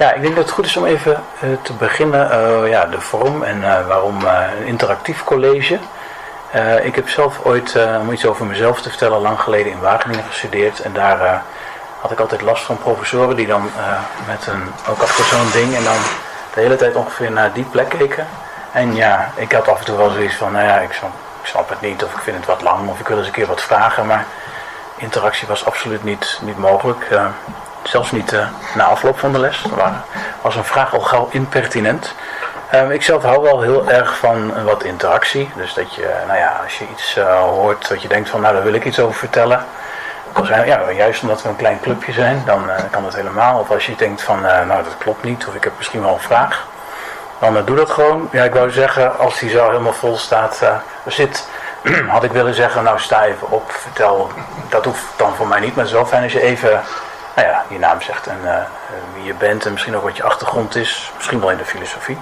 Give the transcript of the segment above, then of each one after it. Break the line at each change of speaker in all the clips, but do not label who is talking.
Ja, ik
denk dat het goed is om even eh, te beginnen. eh, ja, de vorm en eh, waarom een interactief college. Ik heb zelf ooit, om iets over mezelf te vertellen, lang geleden in Wageningen gestudeerd. En daar had ik altijd last van professoren die dan met een, ook achter zo'n ding en dan de hele tijd ongeveer naar die plek keken. En ja, ik had af en toe wel zoiets van, nou ja, ik snap, ik snap het niet of ik vind het wat lang of ik wil eens een keer wat vragen. Maar interactie was absoluut niet, niet mogelijk. Eh, zelfs niet eh, na afloop van de les. Er was een vraag al gauw impertinent. Eh, ik zelf hou wel heel erg van wat interactie. Dus dat je, nou ja, als je iets eh, hoort dat je denkt van, nou daar wil ik iets over vertellen. Dan zijn, ja, juist omdat we een klein clubje zijn, dan eh, kan dat helemaal. Of als je denkt van, eh, nou dat klopt niet, of ik heb misschien wel een vraag. Dan eh, doe dat gewoon. Ja, ik wou zeggen, als die zaal helemaal vol staat, eh, zit, had ik willen zeggen, nou sta even op, vertel. Dat hoeft dan voor mij niet, maar het is wel fijn als je even nou ja, je naam zegt en eh, wie je bent en misschien ook wat je achtergrond is. Misschien wel in de filosofie.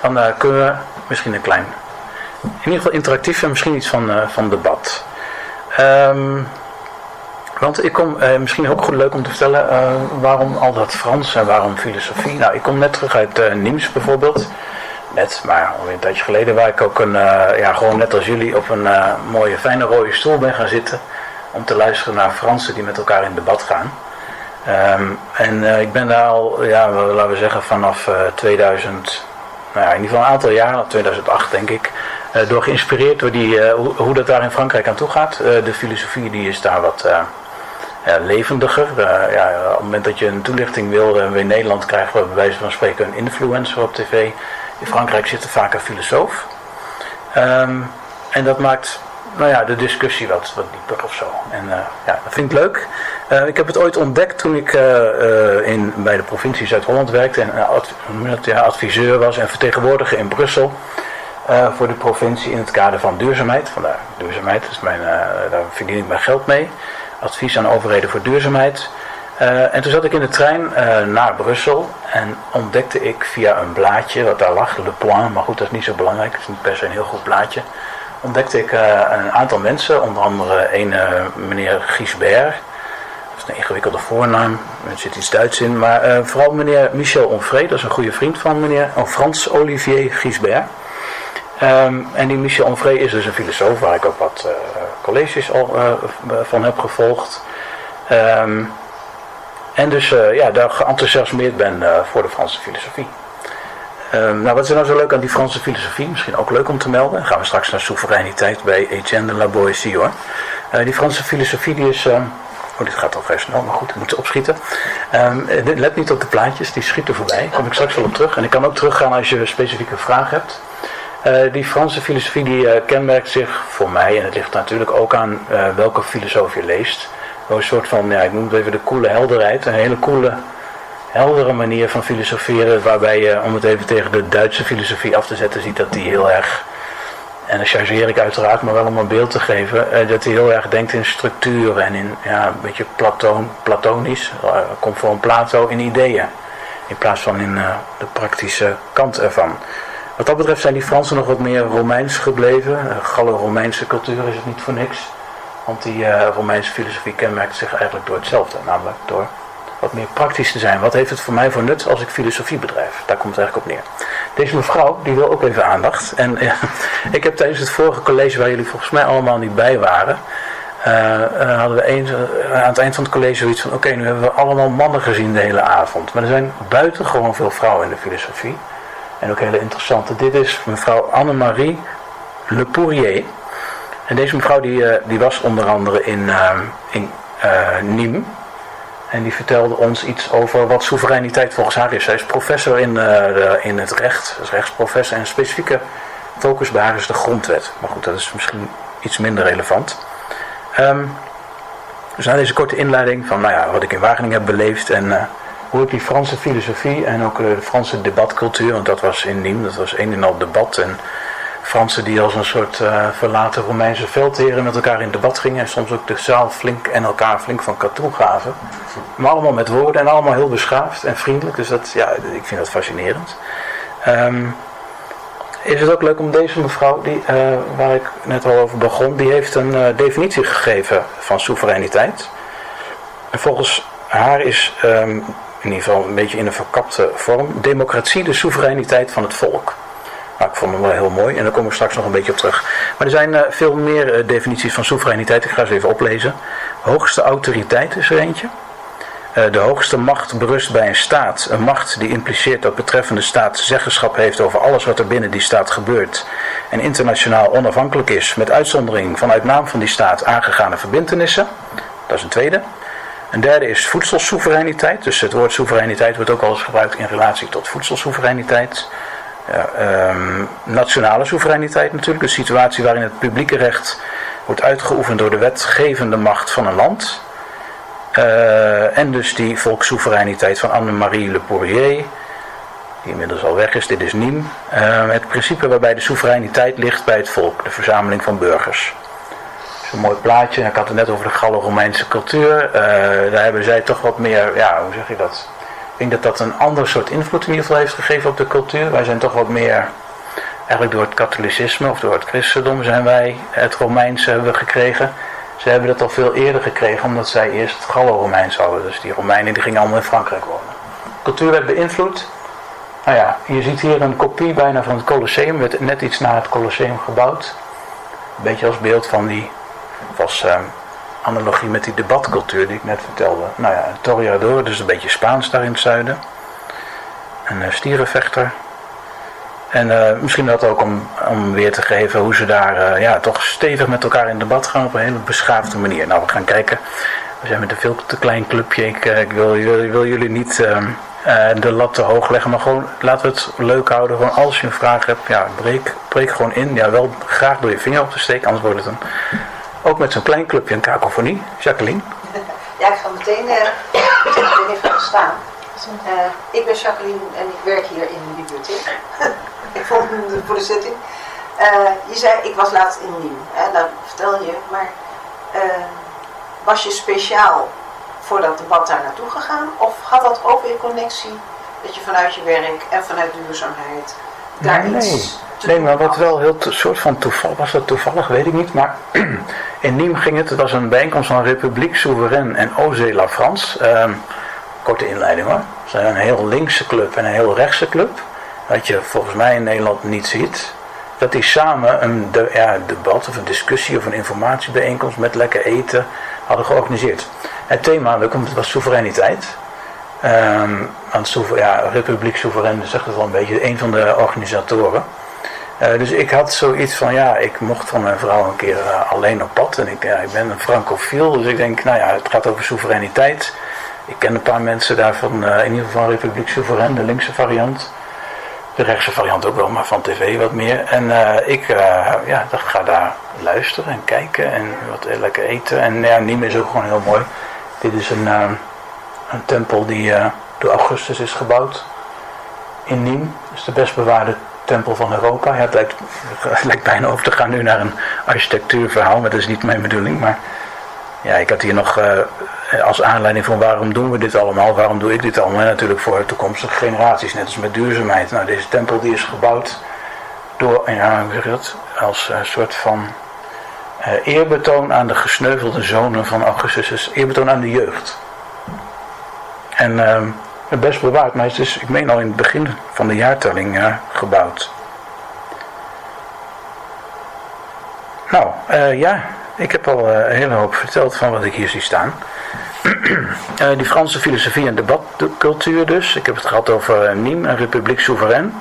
Dan eh, kunnen we misschien een klein, in ieder geval interactief en misschien iets van, eh, van debat. Ehm, want ik kom, misschien ook goed leuk om te vertellen, waarom al dat Frans en waarom filosofie. Nou, ik kom net terug uit uh, Nims bijvoorbeeld. Net, maar alweer een tijdje geleden, waar ik ook een, ja, gewoon net als jullie op een mooie fijne rode stoel ben gaan zitten. Om te luisteren naar Fransen die met elkaar in debat gaan. Ehm, en eh, ik ben daar al, ja, laten we zeggen, vanaf eh, 2000, nou ja, in ieder geval een aantal jaar, 2008 denk ik, eh, door geïnspireerd door die, hoe, hoe dat daar in Frankrijk aan toe gaat. De filosofie die is daar wat levendiger. Ja, op het moment dat je een toelichting wil, in Nederland krijgen we bij wijze van spreken een influencer op tv. In Frankrijk zit er vaak een filosoof. Ehm, en dat maakt nou ja, de discussie wat, wat dieper of zo. En ja, dat vind ik leuk. Eh, ik heb het ooit ontdekt toen ik eh, eh, in, bij de provincie Zuid-Holland werkte en adviseur was en vertegenwoordiger in Brussel. voor de provincie in het kader van duurzaamheid. Vandaar duurzaamheid, dus mijn, daar verdien ik mijn geld mee. advies aan overheden voor duurzaamheid. en toen zat ik in de trein naar Brussel en ontdekte ik via een blaadje wat daar lag, Le Point, maar goed, dat is niet zo belangrijk, het is niet per se een heel goed blaadje. Ontdekte ik een aantal mensen, onder andere een meneer Een ingewikkelde voornaam, er zit iets Duits in. Maar uh, vooral meneer Michel Onvrede, dat is een goede vriend van meneer oh, Frans Olivier Gisbert. Um, en die Michel Onvrede is dus een filosoof waar ik ook wat uh, colleges al uh, van heb gevolgd. Um, en dus ja, daar geenthousiasmeerd ben voor de Franse filosofie. Um, nou, wat is nou zo leuk aan die Franse filosofie? Misschien ook leuk om te melden. Dan gaan we straks naar soevereiniteit bij Etienne de la Boétie hoor. die Franse filosofie die is Oh, dit gaat al vrij snel, maar goed, ik moet opschieten. Um, let niet op de plaatjes, die schieten voorbij. Daar kom ik straks wel op terug. En ik kan ook teruggaan als je een specifieke vraag hebt. Uh, die Franse filosofie die uh, kenmerkt zich voor mij, en het ligt natuurlijk ook aan uh, welke filosoof je leest. Een soort van, ja, ik noem het even de koele helderheid. Een hele koele, heldere manier van filosoferen. Waarbij je, om het even tegen de Duitse filosofie af te zetten, ziet dat die heel erg en dan chargeer ik uiteraard, maar wel om een beeld te geven, eh, dat hij heel erg denkt in structuur en in ja, een beetje Platon, platonisch, conform Plato, in ideeën. In plaats van in uh, de praktische kant ervan. Wat dat betreft zijn die Fransen nog wat meer Romeins gebleven. Gallo-Romeinse cultuur is het niet voor niks. Want die Romeinse filosofie kenmerkt zich eigenlijk door hetzelfde, namelijk door wat meer praktisch te zijn. Wat heeft het voor mij voor nut als ik filosofie bedrijf? Daar komt het eigenlijk op neer. Deze mevrouw, die wil ook even aandacht. En ja, ik heb tijdens het vorige college, waar jullie volgens mij allemaal niet bij waren... Uh, uh, hadden we aan het eind van het college zoiets van... oké, nu hebben we allemaal mannen gezien de hele avond. Maar er zijn buitengewoon veel vrouwen in de filosofie. En ook hele interessante. Dit is mevrouw Annemarie Le Pourier. En deze mevrouw die, die was onder andere in, in Nîmes... En die vertelde ons iets over wat soevereiniteit volgens haar is. Zij is professor in, uh, in het recht, is rechtsprofessor. En specifieke focus bij haar is de grondwet. Maar goed, dat is misschien iets minder relevant. Um, dus na deze korte inleiding van nou ja, wat ik in Wageningen heb beleefd en uh, hoe ik die Franse filosofie en ook de Franse debatcultuur, want dat was in Nîmes, dat was een en al debat en Fransen die als een soort uh, verlaten Romeinse veldheren met elkaar in debat gingen. En soms ook de zaal flink en elkaar flink van katoen gaven. Maar allemaal met woorden en allemaal heel beschaafd en vriendelijk. Dus dat, ja, ik vind dat fascinerend. Um, is het ook leuk om deze mevrouw, die, uh, waar ik net al over begon, die heeft een uh, definitie gegeven van soevereiniteit. En volgens haar is, um, in ieder geval een beetje in een verkapte vorm, democratie de soevereiniteit van het volk. Nou, ik vond hem wel heel mooi en daar kom ik straks nog een beetje op terug. Maar er zijn uh, veel meer uh, definities van soevereiniteit. Ik ga ze even oplezen. Hoogste autoriteit is er eentje. Uh, de hoogste macht berust bij een staat. Een macht die impliceert dat betreffende staat zeggenschap heeft over alles wat er binnen die staat gebeurt. En internationaal onafhankelijk is, met uitzondering van uit naam van die staat aangegane verbindenissen. Dat is een tweede. Een derde is voedselsoevereiniteit. Dus het woord soevereiniteit wordt ook al eens gebruikt in relatie tot voedselsoevereiniteit. Um, nationale soevereiniteit natuurlijk, een situatie waarin het publieke recht wordt uitgeoefend door de wetgevende macht van een land. Uh, en dus die volkssoevereiniteit van Anne-Marie Le Poirier, die inmiddels al weg is, dit is Nîmes. Uh, het principe waarbij de soevereiniteit ligt bij het volk, de verzameling van burgers. Dat is een mooi plaatje, ik had het net over de Gallo-Romeinse cultuur. Uh, daar hebben zij toch wat meer, ja, hoe zeg je dat? Ik denk dat dat een ander soort invloed in ieder geval heeft gegeven op de cultuur. Wij zijn toch wat meer, eigenlijk door het katholicisme of door het christendom zijn wij het Romeinse hebben we gekregen. Ze hebben dat al veel eerder gekregen omdat zij eerst het Gallo-Romeins hadden. Dus die Romeinen die gingen allemaal in Frankrijk wonen. Cultuur werd beïnvloed. Nou ja, je ziet hier een kopie bijna van het Colosseum. werd net iets na het Colosseum gebouwd. Een beetje als beeld van die, was uh, analogie met die debatcultuur die ik net vertelde. Nou ja, Toriador, dus een beetje Spaans daar in het zuiden. Een uh, stierenvechter. En uh, misschien dat ook om, om weer te geven hoe ze daar uh, ja, toch stevig met elkaar in debat gaan op een hele beschaafde manier. Nou, we gaan kijken. We zijn met een veel te klein clubje. Ik, ik wil, wil, wil, jullie niet ehm, de lat te hoog leggen, maar gewoon laten we het leuk houden. Gewoon als je een vraag hebt, ja, breek, breek gewoon in. Ja, wel graag door je vinger op te steken, anders wordt het een ook met zo'n klein clubje een kakofonie. Jacqueline?
Ja, ik ga meteen, uh, even staan. Uh, ik ben Jacqueline en ik werk hier in de bibliotheek. ik vond hem voor de zitting. Uh, je zei, ik was laatst in Nieuw. Hè, dat vertel je. Maar was je speciaal voor dat debat daar naartoe gegaan? Of had dat ook weer connectie dat je vanuit je werk en vanuit duurzaamheid daar
nee,
iets
nee. nee, maar wat wel heel soort van toevallig was, dat toevallig weet ik niet, maar in Nîmes ging het, het was een bijeenkomst van Republiek Souverain en Osé La France. Ehm, korte inleiding hoor. Ze zijn een heel linkse club en een heel rechtse club. Wat je volgens mij in Nederland niet ziet. Dat die samen een de, ja, debat of een discussie of een informatiebijeenkomst met lekker eten hadden georganiseerd. Het thema was soevereiniteit. Um, want ja, Republiek Soeverein zegt het wel een beetje, een van de organisatoren. Uh, dus ik had zoiets van, ja, ik mocht van mijn vrouw een keer uh, alleen op pad. En ik, ja, ik ben een francofiel, dus ik denk, nou ja, het gaat over soevereiniteit. Ik ken een paar mensen daarvan, uh, in ieder geval Republiek Soeverein, de linkse variant. De rechtse variant ook wel, maar van tv wat meer. En ik ja, dacht, ga daar luisteren en kijken en wat lekker eten. En ja, niet meer zo gewoon heel mooi. Dit is een een tempel die door Augustus is gebouwd in Nîmes. Dat is de best bewaarde tempel van Europa. Ja, het, lijkt, bijna over te gaan nu naar een architectuurverhaal, maar dat is niet mijn bedoeling. Maar ja, ik had hier nog uh, als aanleiding van waarom doen we dit allemaal, waarom doe ik dit allemaal. En natuurlijk voor toekomstige generaties, net als met duurzaamheid. Nou, deze tempel die is gebouwd door, ja, als uh, soort van eerbetoon aan de gesneuvelde zonen van Augustus, eerbetoon aan de jeugd. En uh, best bewaard, maar het is, ik meen al in het begin van de jaartelling uh, gebouwd. Nou, uh, ja, ik heb al eh, een hele hoop verteld van wat ik hier zie staan. die Franse filosofie en debatcultuur dus. Ik heb het gehad over Nîmes, een republiek soeverein.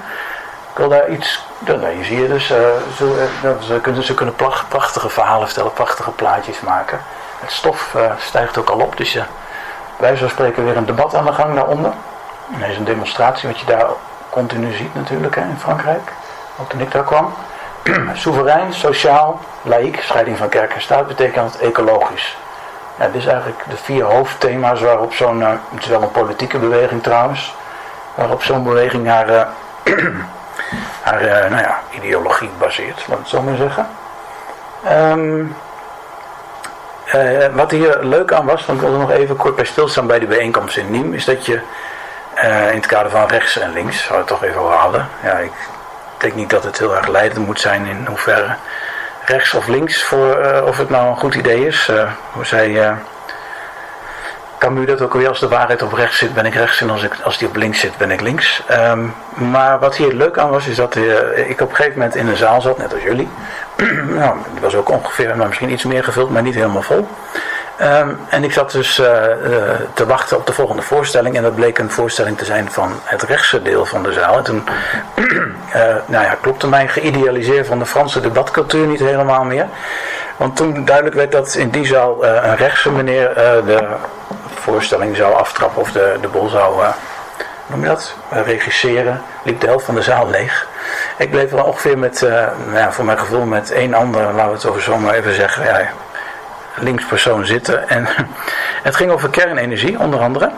Ik wil daar iets, nou, hier zie je dus, ze, kunnen, ze kunnen prachtige verhalen vertellen, prachtige plaatjes maken. Het stof stijgt ook al op, dus je wij zo spreken weer een debat aan de gang daaronder. En er is een demonstratie wat je daar continu ziet natuurlijk hè, in Frankrijk. Ook toen ik daar kwam. Soeverein, sociaal, laïek, scheiding van kerk en staat betekent ecologisch. Ja, dit is eigenlijk de vier hoofdthema's waarop zo'n, uh, het is wel een politieke beweging trouwens, waarop zo'n beweging haar, uh, haar uh, nou ja, ideologie baseert, laat ik het zo maar zeggen. Um, uh, wat hier leuk aan was, want ik wil er nog even kort bij stilstaan bij de bijeenkomst in Niem, is dat je uh, in het kader van rechts en links, zou het toch even hadden. Ja, ik denk niet dat het heel erg leidend moet zijn in hoeverre rechts of links, voor, uh, of het nou een goed idee is. hoe zei Camus dat ook alweer, als de waarheid op rechts zit, ben ik rechts. En als, ik, als die op links zit, ben ik links. Um, maar wat hier leuk aan was, is dat uh, ik op een gegeven moment in een zaal zat, net als jullie. nou, die was ook ongeveer, maar misschien iets meer gevuld, maar niet helemaal vol. Um, en ik zat dus uh, uh, te wachten op de volgende voorstelling. En dat bleek een voorstelling te zijn van het rechtse deel van de zaal. En toen nou ja, klopte mijn geïdealiseerd van de Franse debatcultuur niet helemaal meer. Want toen duidelijk werd dat in die zaal een rechtse meneer de voorstelling zou aftrappen of de, de bol zou, uh, noem je dat, regisseren, liep de helft van de zaal leeg. Ik bleef er ongeveer met, uh, nou ja, voor mijn gevoel met één ander, laten we het over zo maar even zeggen, ja, linkspersoon zitten. En het ging over kernenergie onder andere.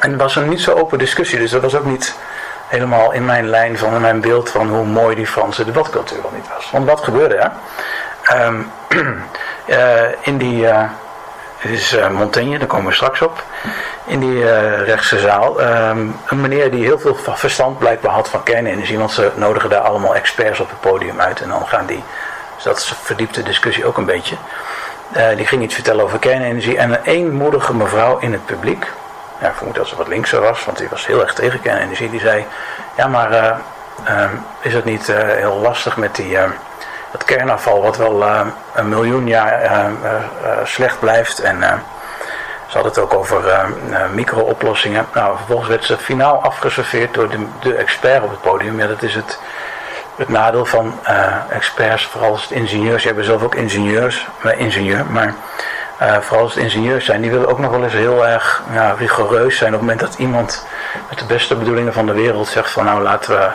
En het was een niet zo open discussie, dus dat was ook niet helemaal in mijn lijn van mijn beeld van hoe mooi die Franse debatcultuur al niet was. Want wat gebeurde er? Um, uh, in die dit is uh, Montaigne, daar komen we straks op. In die uh, rechtse zaal. Um, een meneer die heel veel verstand blijkbaar had van kernenergie. Want ze nodigen daar allemaal experts op het podium uit. En dan gaan die. Dus dat verdiept de discussie ook een beetje. Uh, die ging iets vertellen over kernenergie. En een eenmoedige mevrouw in het publiek. Ja, ik vermoed dat ze wat linkser was. Want die was heel erg tegen kernenergie. Die zei. Ja maar ehm, is het niet heel lastig met die ehm, het kernafval wat wel een miljoen jaar uh, slecht blijft. En ze hadden het ook over micro-oplossingen. Nou, vervolgens werd ze finaal afgeserveerd door de, de, expert op het podium. Ja, dat is het nadeel van experts, vooral als het ingenieurs. Je hebt zelf ook ingenieurs, ingenieur, maar... vooral als het ingenieurs zijn, die willen ook nog wel eens heel erg ja, rigoureus zijn op het moment dat iemand met de beste bedoelingen van de wereld zegt van nou laten we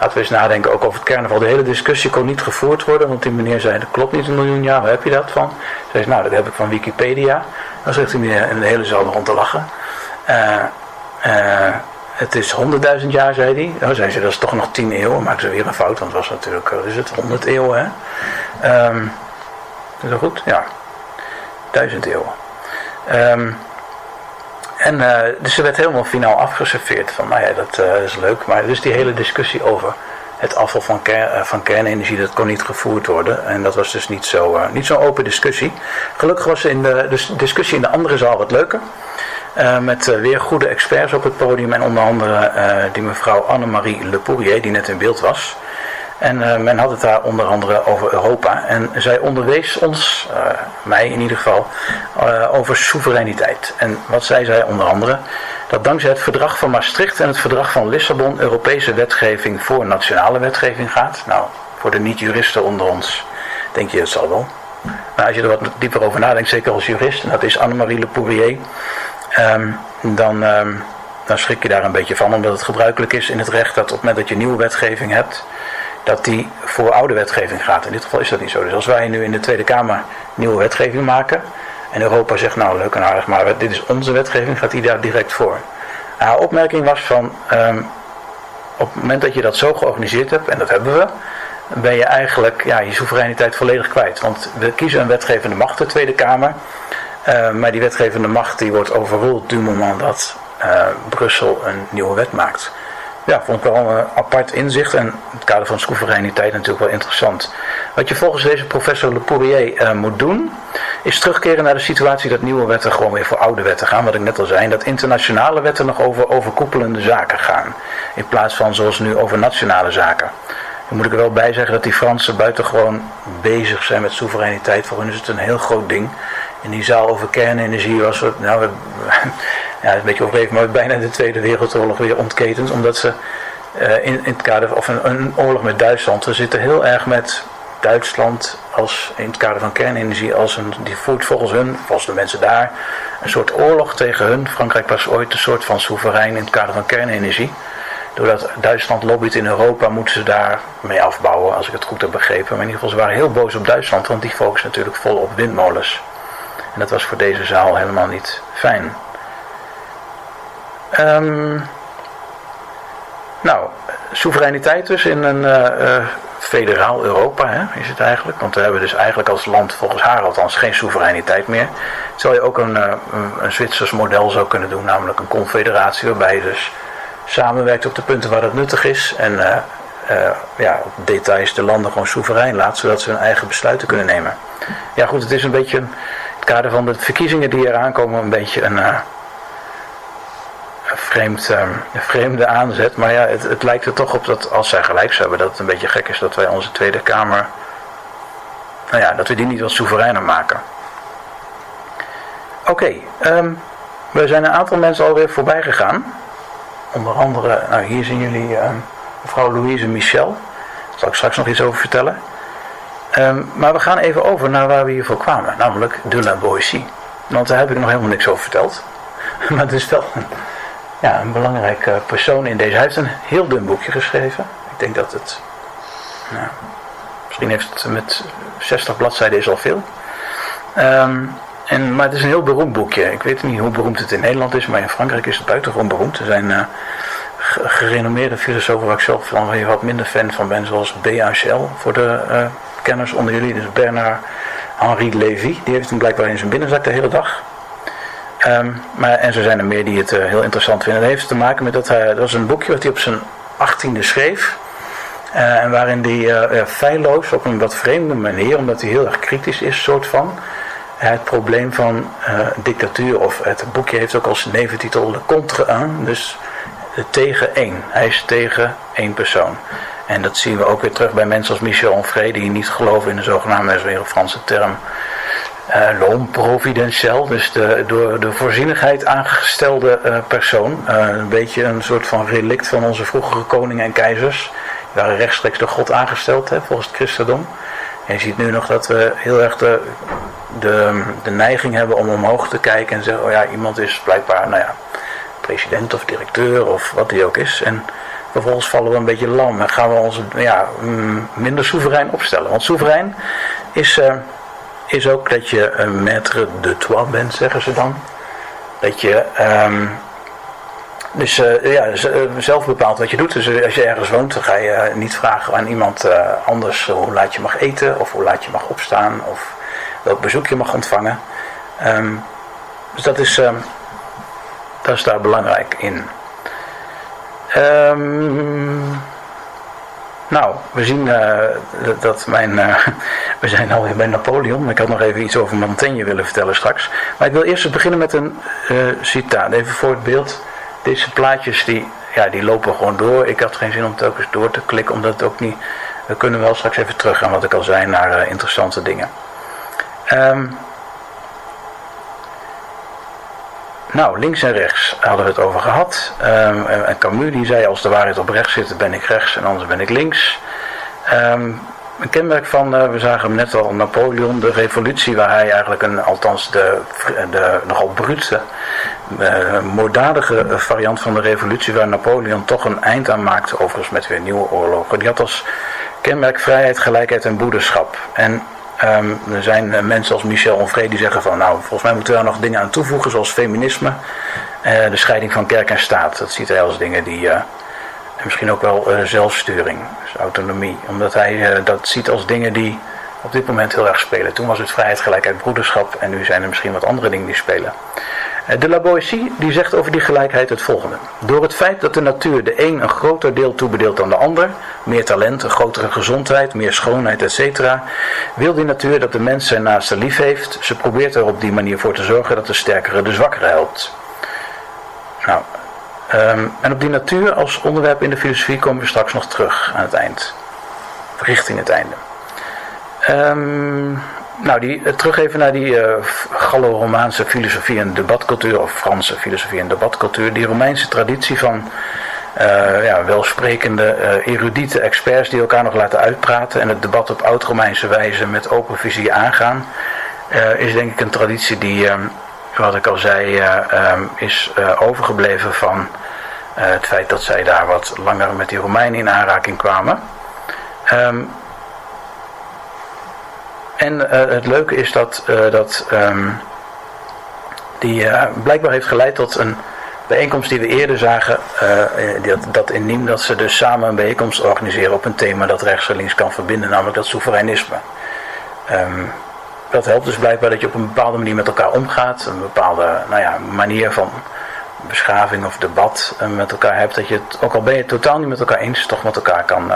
Laten we eens nadenken ook over het carnaval. De hele discussie kon niet gevoerd worden, want die meneer zei, dat klopt niet een miljoen jaar, waar heb je dat van? Ze zei, nou dat heb ik van Wikipedia. Dan zegt die meneer in de hele zaal rond te lachen. Uh, het is 100.000 jaar, zei hij. Dan zei ze, dat is toch nog 10 eeuwen. Maakte ze weer een fout, want het was natuurlijk, is het 100 eeuwen, hè? Um, is dat goed? Ja. duizend eeuwen. Um, en uh, dus ze werd helemaal finaal afgeserveerd van, nou ja, dat uh, is leuk. Maar dus die hele discussie over het afval van, ker, van kernenergie, dat kon niet gevoerd worden. En dat was dus niet zo'n niet zo open discussie. Gelukkig was in de, de discussie in de andere zaal wat leuker. Uh, met uh, weer goede experts op het podium en onder andere uh, die mevrouw Annemarie Le Pourier die net in beeld was. En men had het daar onder andere over Europa. En zij onderwees ons, mij in ieder geval, over soevereiniteit. En wat zei zij onder andere? Dat dankzij het verdrag van Maastricht en het verdrag van Lissabon Europese wetgeving voor nationale wetgeving gaat. Nou, voor de niet-juristen onder ons denk je het zal wel. Maar als je er wat dieper over nadenkt, zeker als jurist, en dat is Annemarie Le Pourier, dan, um, dan schrik je daar een beetje van, omdat het gebruikelijk is in het recht dat op het moment dat je nieuwe wetgeving hebt, dat die voor oude wetgeving gaat. In dit geval is dat niet zo. Dus als wij nu in de Tweede Kamer nieuwe wetgeving maken, en Europa zegt nou leuk en aardig, maar dit is onze wetgeving, gaat die daar direct voor. Haar opmerking was van, um, op het moment dat je dat zo georganiseerd hebt, en dat hebben we, ben je eigenlijk ja, je soevereiniteit volledig kwijt. Want we kiezen een wetgevende macht, de Tweede Kamer. Uh, maar die wetgevende macht die wordt overruled du moment dat uh, Brussel een nieuwe wet maakt. Ja, vond ik wel een apart inzicht en in het kader van soevereiniteit natuurlijk wel interessant. Wat je volgens deze professor Le Poirier uh, moet doen, is terugkeren naar de situatie dat nieuwe wetten gewoon weer voor oude wetten gaan. Wat ik net al zei, dat internationale wetten nog over overkoepelende zaken gaan. In plaats van zoals nu over nationale zaken. Dan moet ik er wel bij zeggen dat die Fransen buitengewoon bezig zijn met soevereiniteit. Voor hen is het een heel groot ding. In die zaal over kernenergie was het, nou, ja, een beetje overdreven, maar bijna de Tweede Wereldoorlog weer ontketend. Omdat ze uh, in, in het kader, of een, een oorlog met Duitsland, we zitten heel erg met Duitsland als in het kader van kernenergie als een, die voert volgens hun, volgens de mensen daar, een soort oorlog tegen hun. Frankrijk was ooit een soort van soeverein in het kader van kernenergie. Doordat Duitsland lobbyt in Europa, moeten ze daar mee afbouwen, als ik het goed heb begrepen. Maar in ieder geval, ze waren heel boos op Duitsland, want die focust natuurlijk vol op windmolens. En dat was voor deze zaal helemaal niet fijn. Um, nou, soevereiniteit dus in een uh, uh, federaal Europa hè, is het eigenlijk. Want we hebben dus eigenlijk als land volgens haar althans geen soevereiniteit meer. Zou je ook een, uh, een Zwitsers model zou kunnen doen, namelijk een confederatie waarbij je dus samenwerkt op de punten waar het nuttig is. En ja, op details de landen gewoon soeverein laat, zodat ze hun eigen besluiten kunnen nemen. Ja goed, het is een beetje het kader van de verkiezingen die eraan komen een beetje een uh, vreemde aanzet. Maar ja, het, het, lijkt er toch op dat als zij gelijk hebben, dat het een beetje gek is dat wij onze Tweede Kamer, nou ja, dat we die niet wat soevereiner maken. Oké, okay, um, we zijn een aantal mensen alweer voorbij gegaan. Onder andere, nou hier zien jullie uh, mevrouw Louise Michel. Daar zal ik straks nog iets over vertellen. Um, maar we gaan even over naar waar we hiervoor kwamen, namelijk de La Boétie. Want daar heb ik nog helemaal niks over verteld. maar het is wel ja, een belangrijke persoon in deze. Hij heeft een heel dun boekje geschreven. Ik denk dat het. Nou, misschien heeft het met 60 bladzijden is al veel. Um, en, maar het is een heel beroemd boekje. Ik weet niet hoe beroemd het in Nederland is, maar in Frankrijk is het buitengewoon beroemd. Er zijn uh, gerenommeerde filosofen waar ik zelf dan wat minder fan van ben, zoals B.H.L. voor de uh, kenners onder jullie. Dus Bernard Henri Lévy. Die heeft hem blijkbaar in zijn binnenzak de hele dag. Um, maar, en zo zijn er meer die het uh, heel interessant vinden. Dat heeft te maken met dat hij, dat was een boekje wat hij op zijn achttiende schreef. Uh, en waarin hij uh, feilloos, op een wat vreemde manier, omdat hij heel erg kritisch is, soort van, het probleem van dictatuur, of het boekje heeft ook als neventitel de contre un, dus tegen één. Hij is tegen één persoon. En dat zien we ook weer terug bij mensen als Michel Onvrede, die niet geloven in de zogenaamde, dat is weer een Franse term, uh, l'homme providentiel, dus de door de voorzienigheid aangestelde uh, persoon. Uh, een beetje een soort van relict van onze vroegere koningen en keizers. Die waren rechtstreeks door God aangesteld, hè, volgens het christendom. En je ziet nu nog dat we heel erg de, de, neiging hebben om omhoog te kijken en zeggen, oh ja, iemand is blijkbaar, nou ja, president of directeur of wat die ook is. En vervolgens vallen we een beetje lam en gaan we ons ja, mm, minder soeverein opstellen. Want soeverein is is ook dat je een maître de toi bent, zeggen ze dan. Dat je um, dus uh, ja, eh, zelf bepaalt wat je doet. Dus eh, als je ergens woont, dan ga je niet vragen aan iemand anders hoe laat je mag eten, of hoe laat je mag opstaan, of welk bezoek je mag ontvangen. Ehm, dus dat is, um, dat is daar belangrijk in. Um, nou, we zien uh, dat mijn. Uh, we zijn alweer bij Napoleon. Ik had nog even iets over Montaigne willen vertellen straks. Maar ik wil eerst beginnen met een uh, citaat. Even voor het beeld. Deze plaatjes die, ja, die lopen gewoon door. Ik had geen zin om telkens door te klikken, omdat het ook niet. We kunnen wel straks even teruggaan, wat ik al zei, naar interessante dingen. Um, Nou, links en rechts hadden we het over gehad. Um, en Camus die zei, als de waarheid op rechts zit, ben ik rechts en anders ben ik links. Um, een kenmerk van, uh, we zagen hem net al, Napoleon, de revolutie, waar hij eigenlijk een, althans de, de nogal brute, uh, moorddadige variant van de revolutie, waar Napoleon toch een eind aan maakte, overigens met weer nieuwe oorlogen. Die had als kenmerk vrijheid, gelijkheid en broederschap. En Um, er zijn uh, mensen als Michel Onvrede die zeggen van nou volgens mij moeten we daar nog dingen aan toevoegen zoals feminisme, uh, de scheiding van kerk en staat. Dat ziet hij als dingen die, uh, misschien ook wel zelfsturing, dus autonomie. Omdat hij dat ziet als dingen die op dit moment heel erg spelen. Toen was het vrijheid, gelijkheid, broederschap en nu zijn er misschien wat andere dingen die spelen. De La Boétie die zegt over die gelijkheid het volgende. Door het feit dat de natuur de een een groter deel toebedeelt dan de ander, meer talent, een grotere gezondheid, meer schoonheid, etc., wil die natuur dat de mens zijn naaste lief heeft. Ze probeert er op die manier voor te zorgen dat de sterkere de zwakkere helpt. Nou, um, en op die natuur als onderwerp in de filosofie komen we straks nog terug aan het eind. Richting het einde. Um, nou, die, eh, terug even naar die uh, Gallo-Romaanse filosofie en debatcultuur, of Franse filosofie en debatcultuur. Die Romeinse traditie van uh, ja, welsprekende, uh, erudite experts die elkaar nog laten uitpraten en het debat op oud-Romeinse wijze met open visie aangaan, is denk ik een traditie die, wat ik al zei, um, is overgebleven van het feit dat zij daar wat langer met die Romeinen in aanraking kwamen. Um, en uh, het leuke is dat uh, dat um, die uh, blijkbaar heeft geleid tot een bijeenkomst die we eerder zagen. dat, dat in Niem dat ze dus samen een bijeenkomst organiseren op een thema dat rechts en links kan verbinden, namelijk dat soevereinisme. Um, dat helpt dus blijkbaar dat je op een bepaalde manier met elkaar omgaat. Een bepaalde nou ja, manier van beschaving of debat met elkaar hebt. Dat je het, ook al ben je het totaal niet met elkaar eens, toch met elkaar kan,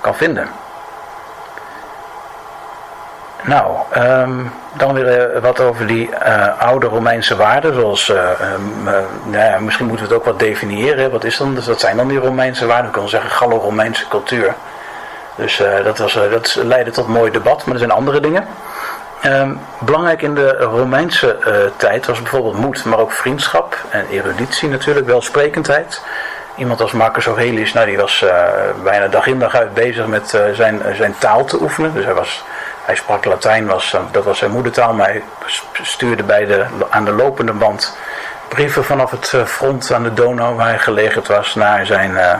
kan vinden. Nou, um, dan weer uh, wat over die uh, oude Romeinse waarden. Zoals, uh, um, nou ja, misschien moeten we het ook wat definiëren. Wat is dan, dus dat zijn dan die Romeinse waarden. We kunnen zeggen Gallo-Romeinse cultuur. Dus dat, was, dat leidde tot mooi debat, maar er zijn andere dingen. Um, belangrijk in de Romeinse tijd was bijvoorbeeld moed, maar ook vriendschap en eruditie natuurlijk, welsprekendheid. Iemand als Marcus Aurelius, nou, die was bijna dag in dag uit bezig met zijn, zijn taal te oefenen. Dus hij was hij sprak Latijn, was, eh, dat was zijn moedertaal, maar hij stuurde bij de, aan de lopende band brieven vanaf het eh, front aan de Donau waar hij gelegerd was naar zijn uh,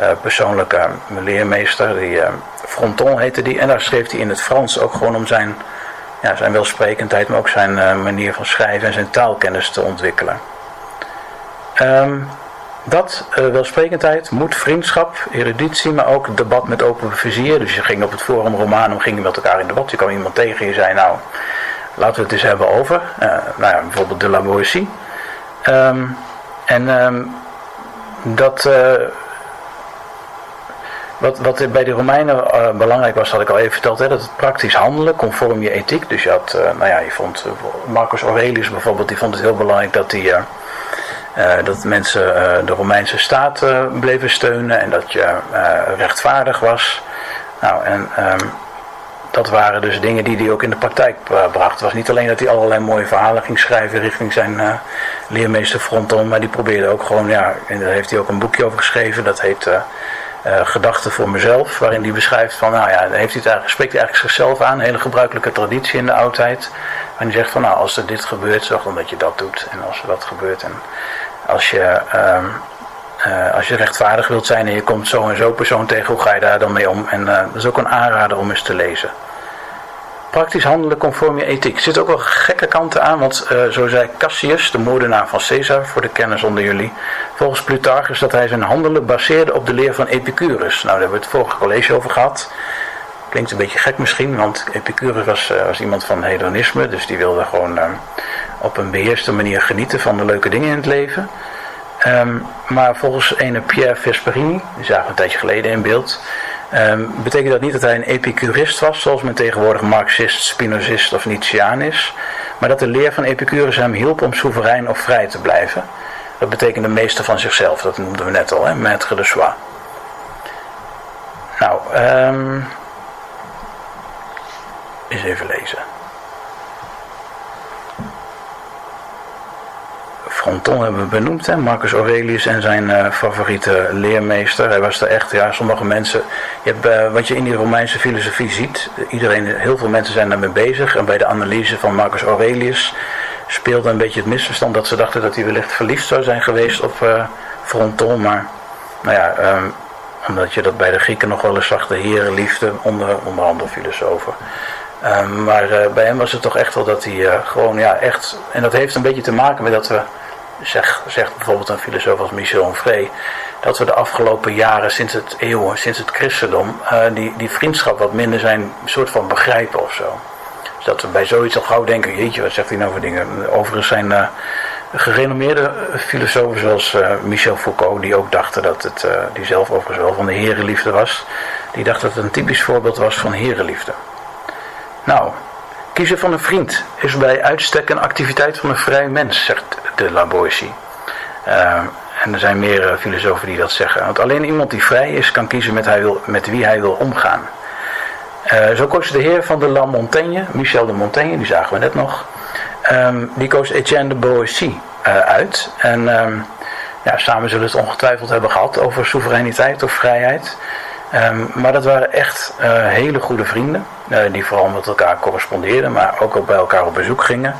uh, persoonlijke leermeester, die Fronton heette die. En daar schreef hij in het Frans ook gewoon om zijn, ja, zijn welsprekendheid, maar ook zijn manier van schrijven en zijn taalkennis te ontwikkelen. Um, dat, uh, welsprekendheid, moed, vriendschap, eruditie, maar ook debat met open vizier. Dus je ging op het Forum Romanum, ging je met elkaar in debat. Je kwam iemand tegen en je zei, nou, laten we het eens hebben over. Uh, nou ja, bijvoorbeeld de La Boétie. Um, en um, dat... Uh, wat, wat bij de Romeinen belangrijk was, had ik al even verteld, hè, dat het praktisch handelen, conform je ethiek. Dus je had, nou ja, je vond, Marcus Aurelius bijvoorbeeld, die vond het heel belangrijk dat hij uh, dat mensen uh, de Romeinse staat uh, bleven steunen en dat je rechtvaardig was. Nou, en um, dat waren dus dingen die hij ook in de praktijk bracht. Het was niet alleen dat hij allerlei mooie verhalen ging schrijven richting zijn leermeester Fronton, maar die probeerde ook gewoon, ja, en daar heeft hij ook een boekje over geschreven, dat heet Gedachten voor mezelf, waarin hij beschrijft van, nou ja, heeft hij het spreekt hij eigenlijk zichzelf aan, een hele gebruikelijke traditie in de oudheid. En hij zegt van, nou, als er dit gebeurt, zorg dan dat je dat doet. En als er dat gebeurt en als je, um, uh, als je rechtvaardig wilt zijn en je komt zo en zo persoon tegen, hoe ga je daar dan mee om? En uh, dat is ook een aanrader om eens te lezen. Praktisch handelen conform je ethiek. Er zitten ook wel gekke kanten aan, want uh, zo zei Cassius, de moordenaar van Caesar, voor de kennis onder jullie, volgens Plutarchus dat hij zijn handelen baseerde op de leer van Epicurus. Nou, daar hebben we het vorige college over gehad. Klinkt een beetje gek misschien, want Epicurus was, was iemand van hedonisme, dus die wilde gewoon op een beheerste manier genieten van de leuke dingen in het leven. Ehm, maar volgens ene Pierre Vesperini, die zagen we een tijdje geleden in beeld, um, betekent dat niet dat hij een epicurist was, zoals men tegenwoordig marxist, spinozist of Nietzscheaan is, maar dat de leer van Epicurus hem hielp om soeverein of vrij te blijven. Dat betekent de meester van zichzelf, dat noemden we net al, hè? maître de soi. Nou, um, eens even lezen. Fronton hebben we benoemd, hè? Marcus Aurelius en zijn uh, favoriete leermeester. Hij was er echt, ja, sommige mensen. Je hebt, uh, wat je in die Romeinse filosofie ziet, iedereen, heel veel mensen zijn daarmee bezig. En bij de analyse van Marcus Aurelius speelde een beetje het misverstand dat ze dachten dat hij wellicht verliefd zou zijn geweest op uh, Fronton. Maar, nou ja, um, omdat je dat bij de Grieken nog wel eens zag, de herenliefde onder, onder andere filosofen. Um, maar bij hem was het toch echt wel dat hij gewoon, ja, echt. En dat heeft een beetje te maken met dat we zeg, zegt bijvoorbeeld een filosoof als Michel Onvree, dat we de afgelopen jaren, sinds het eeuwen, sinds het christendom, uh, die, die vriendschap wat minder zijn, soort van begrijpen of zo. Dus dat we bij zoiets al gauw denken, jeetje, wat zegt hij nou voor dingen? Overigens zijn uh, gerenommeerde filosofen zoals uh, Michel Foucault, die ook dachten dat het, die zelf overigens wel van de herenliefde was, die dacht dat het een typisch voorbeeld was van herenliefde. Nou, Kiezen van een vriend is bij uitstek een activiteit van een vrij mens, zegt de La Boissy. Uh, en er zijn meer uh, filosofen die dat zeggen. Want alleen iemand die vrij is, kan kiezen met, hij wil, met wie hij wil omgaan. Uh, zo koos de heer van de La Montaigne, Michel de Montaigne, die zagen we net nog. Um, die koos Etienne de Boissy uit. En um, ja, samen zullen ze het ongetwijfeld hebben gehad over soevereiniteit of vrijheid. Um, maar dat waren echt hele goede vrienden. Die vooral met elkaar correspondeerden, maar ook, ook bij elkaar op bezoek gingen.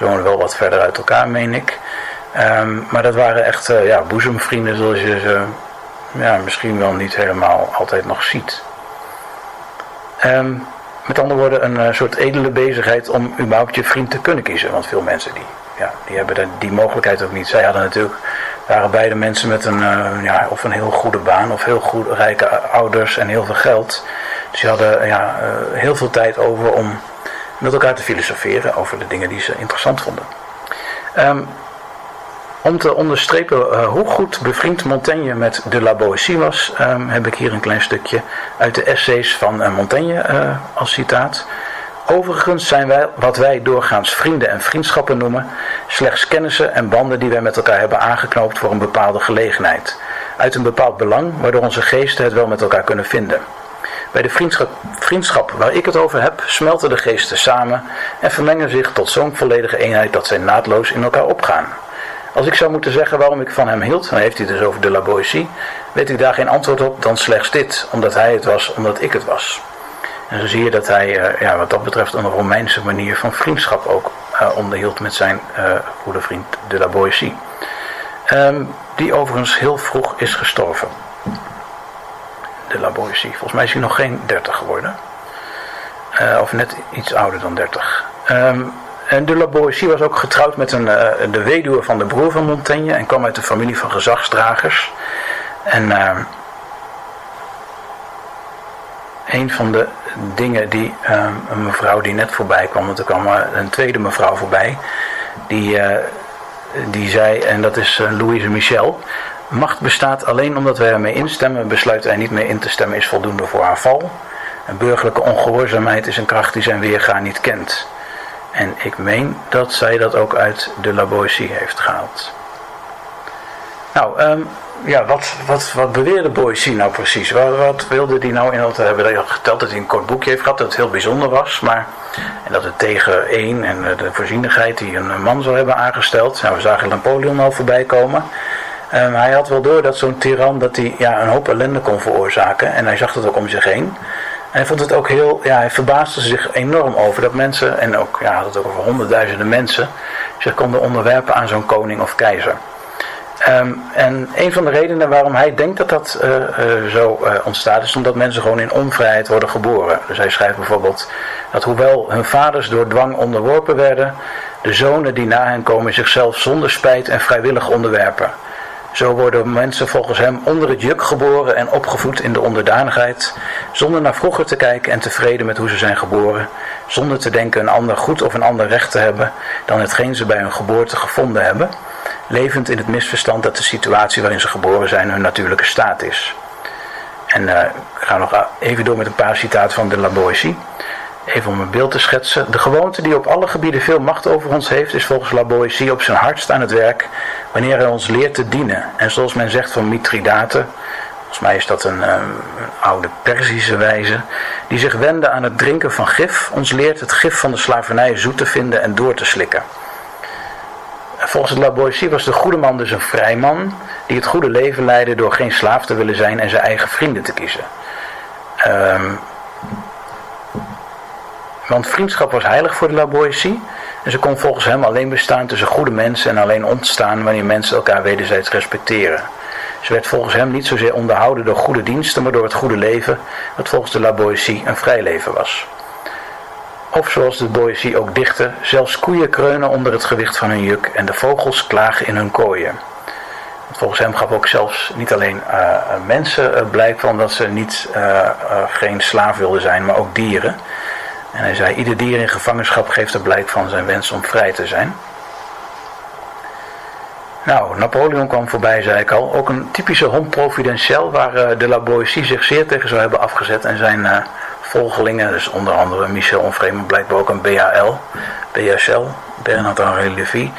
Ze woonden wel wat verder uit elkaar, meen ik. Um, maar dat waren echt uh, ja, boezemvrienden zoals je ze ja, misschien wel niet helemaal altijd nog ziet. Um, met andere woorden, een soort edele bezigheid om überhaupt je vriend te kunnen kiezen. Want veel mensen die, ja, die hebben die mogelijkheid ook niet. Zij hadden natuurlijk waren beide mensen met een, uh, ja, of een heel goede baan of heel goed rijke ouders en heel veel geld. Dus die hadden ja, heel veel tijd over om met elkaar te filosoferen over de dingen die ze interessant vonden. Um, om te onderstrepen uh, hoe goed bevriend Montaigne met de La Boétie was, um, heb ik hier een klein stukje uit de essays van Montaigne als citaat. Overigens zijn wij wat wij doorgaans vrienden en vriendschappen noemen, slechts kennissen en banden die wij met elkaar hebben aangeknoopt voor een bepaalde gelegenheid. Uit een bepaald belang, waardoor onze geesten het wel met elkaar kunnen vinden. Bij de vriendschap, vriendschap waar ik het over heb, smelten de geesten samen en vermengen zich tot zo'n volledige eenheid dat zij naadloos in elkaar opgaan. Als ik zou moeten zeggen waarom ik van hem hield, dan heeft hij het dus over de La weet ik daar geen antwoord op dan slechts dit, omdat hij het was, omdat ik het was. En zo zie je dat hij uh, ja, wat dat betreft een Romeinse manier van vriendschap ook uh, onderhield met zijn uh, goede vriend de la Boétie. Um, die overigens heel vroeg is gestorven. De la Boétie. Volgens mij is hij nog geen 30 geworden. of net iets ouder dan 30. Um, ehm, en de La Boétie was ook getrouwd met een, de weduwe van de broer van Montaigne en kwam uit de familie van gezagsdragers. En ehm, een van de dingen die um, een mevrouw die net voorbij kwam, want er kwam een tweede mevrouw voorbij, die, die zei, en dat is Louise Michel, macht bestaat alleen omdat wij ermee instemmen, besluiten er niet mee in te stemmen is voldoende voor haar val. En burgerlijke ongehoorzaamheid is een kracht die zijn weerga niet kent. En ik meen dat zij dat ook uit de La Boétie heeft gehaald. Nou, um, ja, wat, wat, wat beweerde Boyce nou precies? Wat, wat wilde hij nou in dat we hebben geteld dat hij een kort boekje heeft gehad, dat het heel bijzonder was, maar en dat het tegen één en de voorzienigheid die een man zou hebben aangesteld. Nou, we zagen Napoleon al voorbij komen. Um, hij had wel door dat zo'n tiran dat hij ja, een hoop ellende kon veroorzaken en hij zag dat ook om zich heen. En hij vond het ook heel, ja, hij verbaasde zich enorm over dat mensen, en ook, ja, had het ook over honderdduizenden mensen, zich konden onderwerpen aan zo'n koning of keizer. Um, en een van de redenen waarom hij denkt dat dat uh, uh, zo uh, ontstaat is omdat mensen gewoon in onvrijheid worden geboren. Dus hij schrijft bijvoorbeeld dat hoewel hun vaders door dwang onderworpen werden, de zonen die na hen komen zichzelf zonder spijt en vrijwillig onderwerpen. Zo worden mensen volgens hem onder het juk geboren en opgevoed in de onderdanigheid, zonder naar vroeger te kijken en tevreden met hoe ze zijn geboren, zonder te denken een ander goed of een ander recht te hebben dan hetgeen ze bij hun geboorte gevonden hebben, levend in het misverstand dat de situatie waarin ze geboren zijn hun natuurlijke staat is. En uh, ik ga nog even door met een paar citaten van de La Boétie. Even om een beeld te schetsen. De gewoonte die op alle gebieden veel macht over ons heeft, is volgens La Boétie op zijn hardst aan het werk wanneer hij ons leert te dienen. En zoals men zegt van Mithridaten, volgens mij is dat een, een oude Perzische wijze, die zich wende aan het drinken van gif, ons leert het gif van de slavernij zoet te vinden en door te slikken. Volgens La was de goede man dus een vrij man die het goede leven leidde door geen slaaf te willen zijn en zijn eigen vrienden te kiezen. Um, want vriendschap was heilig voor de La Boétie. En ze kon volgens hem alleen bestaan tussen goede mensen en alleen ontstaan wanneer mensen elkaar wederzijds respecteren. Ze werd volgens hem niet zozeer onderhouden door goede diensten, maar door het goede leven, wat volgens de La Boétie een vrij leven was. Of zoals de Boétie ook dichtte, zelfs koeien kreunen onder het gewicht van hun juk en de vogels klagen in hun kooien. volgens hem gaf ook zelfs niet alleen uh, mensen uh, blijk van dat ze niet, geen slaaf wilden zijn, maar ook dieren. En hij zei, ieder dier in gevangenschap geeft er blijk van zijn wens om vrij te zijn. Nou, Napoleon kwam voorbij, zei ik al. Ook een typische hond providentiel waar uh, de La Boétie zich zeer tegen zou hebben afgezet. En zijn uh, volgelingen, dus onder andere Michel Onvrede, maar blijkbaar ook een BAL, BSL, Bernard-Henri Lévy.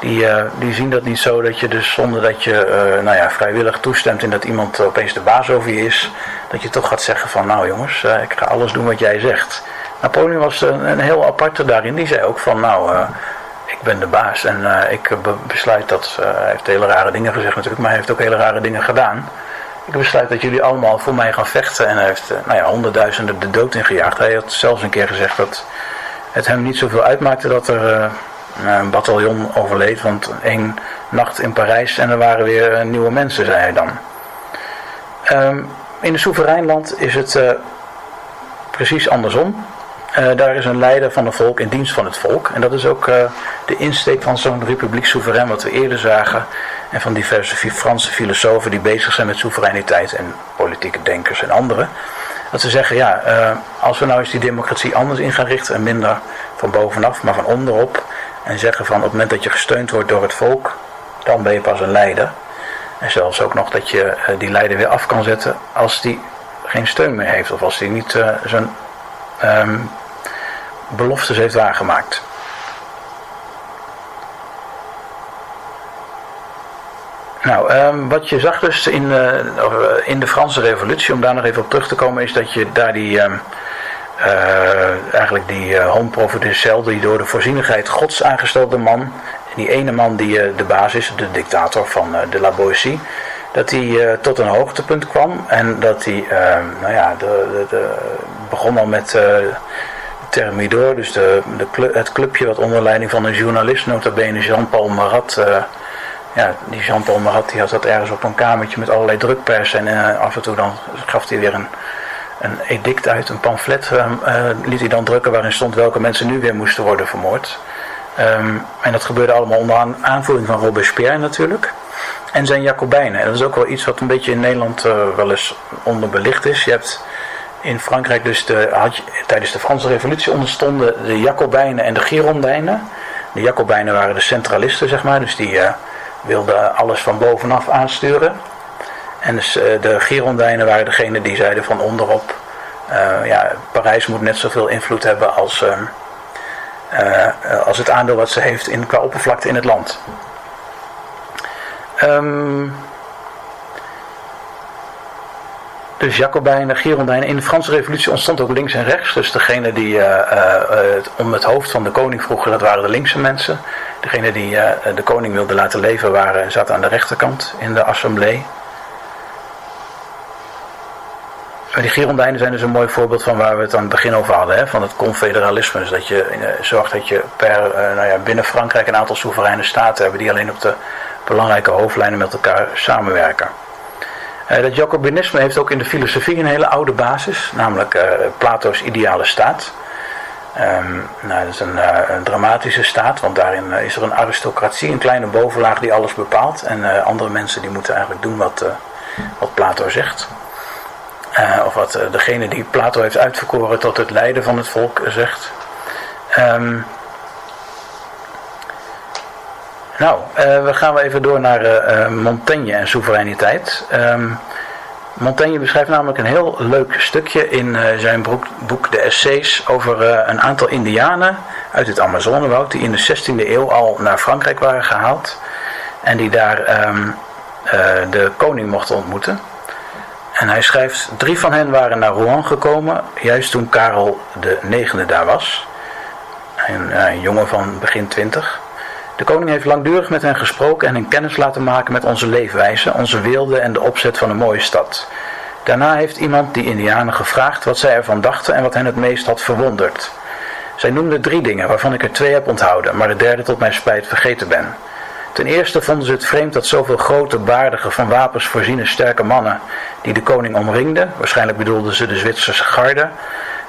Die, uh, die zien dat niet zo dat je dus zonder dat je nou ja, vrijwillig toestemt en dat iemand opeens de baas over je is, dat je toch gaat zeggen van nou jongens, ik ga alles doen wat jij zegt. Napoleon was een, een, heel aparte daarin. Die zei ook van nou, uh, ik ben de baas en uh, ik besluit dat, hij heeft hele rare dingen gezegd natuurlijk, maar hij heeft ook hele rare dingen gedaan. Ik besluit dat jullie allemaal voor mij gaan vechten en hij heeft nou ja, honderdduizenden de dood ingejaagd. Hij had zelfs een keer gezegd dat het hem niet zoveel uitmaakte dat er een bataljon overleed, want één nacht in Parijs en er waren weer nieuwe mensen, zei hij dan. Um, in een soeverein land is het precies andersom. Uh, daar is een leider van het volk in dienst van het volk. En dat is ook uh, de insteek van zo'n republiek soeverein wat we eerder zagen. En van diverse Franse filosofen die bezig zijn met soevereiniteit en politieke denkers en anderen. Dat ze zeggen, ja, uh, als we nou eens die democratie anders in gaan richten en minder van bovenaf, maar van onderop. En zeggen van op het moment dat je gesteund wordt door het volk, dan ben je pas een leider. En zelfs ook nog dat je die leider weer af kan zetten als die geen steun meer heeft. Of als die niet zijn um, beloftes heeft waargemaakt. Nou, um, wat je zag dus in, uh, in de Franse revolutie, om daar nog even op terug te komen, is dat je daar die, um, uh, eigenlijk die uh, die door de voorzienigheid gods aangestelde man, die ene man die de baas is, de dictator van de La Boétie, dat hij tot een hoogtepunt kwam en dat hij, nou ja, de, de, de, begon al met Thermidor, dus de, het clubje wat onder leiding van een journalist, nota bene Jean-Paul Marat. Uh, ja, die Jean-Paul Marat die had dat ergens op een kamertje met allerlei drukpers en uh, af en toe dan gaf hij weer een, een edict uit, een pamflet uh, liet hij dan drukken waarin stond welke mensen nu weer moesten worden vermoord. Um, en dat gebeurde allemaal onder aanvoering van Robespierre natuurlijk. En zijn Jacobijnen. En dat is ook wel iets wat een beetje in Nederland wel eens onderbelicht is. Je hebt in Frankrijk dus had tijdens de Franse revolutie onderstonden de Jacobijnen en de Girondijnen. De Jacobijnen waren de centralisten, zeg maar, dus die uh, wilden alles van bovenaf aansturen. En dus, uh, de Girondijnen waren degene die zeiden van onderop, uh, ja, Parijs moet net zoveel invloed hebben als, als het aandeel wat ze heeft in, qua oppervlakte in het land. Um, Dus Jacobijnen, Girondijnen. In de Franse revolutie ontstond ook links en rechts. Dus degene die uh, uh, om het hoofd van de koning vroegen, dat waren de linkse mensen. Degene die uh, de koning wilde laten leven, waren, zaten aan de rechterkant in de assemblée. Maar die Girondijnen zijn dus een mooi voorbeeld van waar we het aan het begin over hadden. Hè? Van het confederalisme. Dus dat je zorgt dat je per, nou ja, binnen Frankrijk een aantal soevereine staten hebben die alleen op de belangrijke hoofdlijnen met elkaar samenwerken. Uh, dat Jacobinisme heeft ook in de filosofie een hele oude basis, namelijk uh, Plato's ideale staat. Ehm, nou, dat is een, een, dramatische staat, want daarin is er een aristocratie, een kleine bovenlaag die alles bepaalt. En andere mensen die moeten eigenlijk doen wat, wat Plato zegt. of wat degene die Plato heeft uitverkoren tot het lijden van het volk zegt. Um, nou, uh, we gaan even door naar uh, Montaigne en soevereiniteit. Um, Montaigne beschrijft namelijk een heel leuk stukje in zijn boek, De Essays over een aantal indianen uit het Amazonewoud die in de 16e eeuw al naar Frankrijk waren gehaald en die daar um, de koning mochten ontmoeten. En hij schrijft, drie van hen waren naar Rouen gekomen, juist toen Karel de negende daar was. Een, een jongen van begin twintig. De koning heeft langdurig met hen gesproken en hen kennis laten maken met onze leefwijze, onze wilde en de opzet van een mooie stad. Daarna heeft iemand die Indianen gevraagd wat zij ervan dachten en wat hen het meest had verwonderd. Zij noemden drie dingen, waarvan ik er twee heb onthouden, maar de derde tot mijn spijt vergeten ben. Ten eerste vonden ze het vreemd dat zoveel grote, baardige, van wapens voorziene sterke mannen, die de koning omringden, waarschijnlijk bedoelden ze de Zwitserse garde,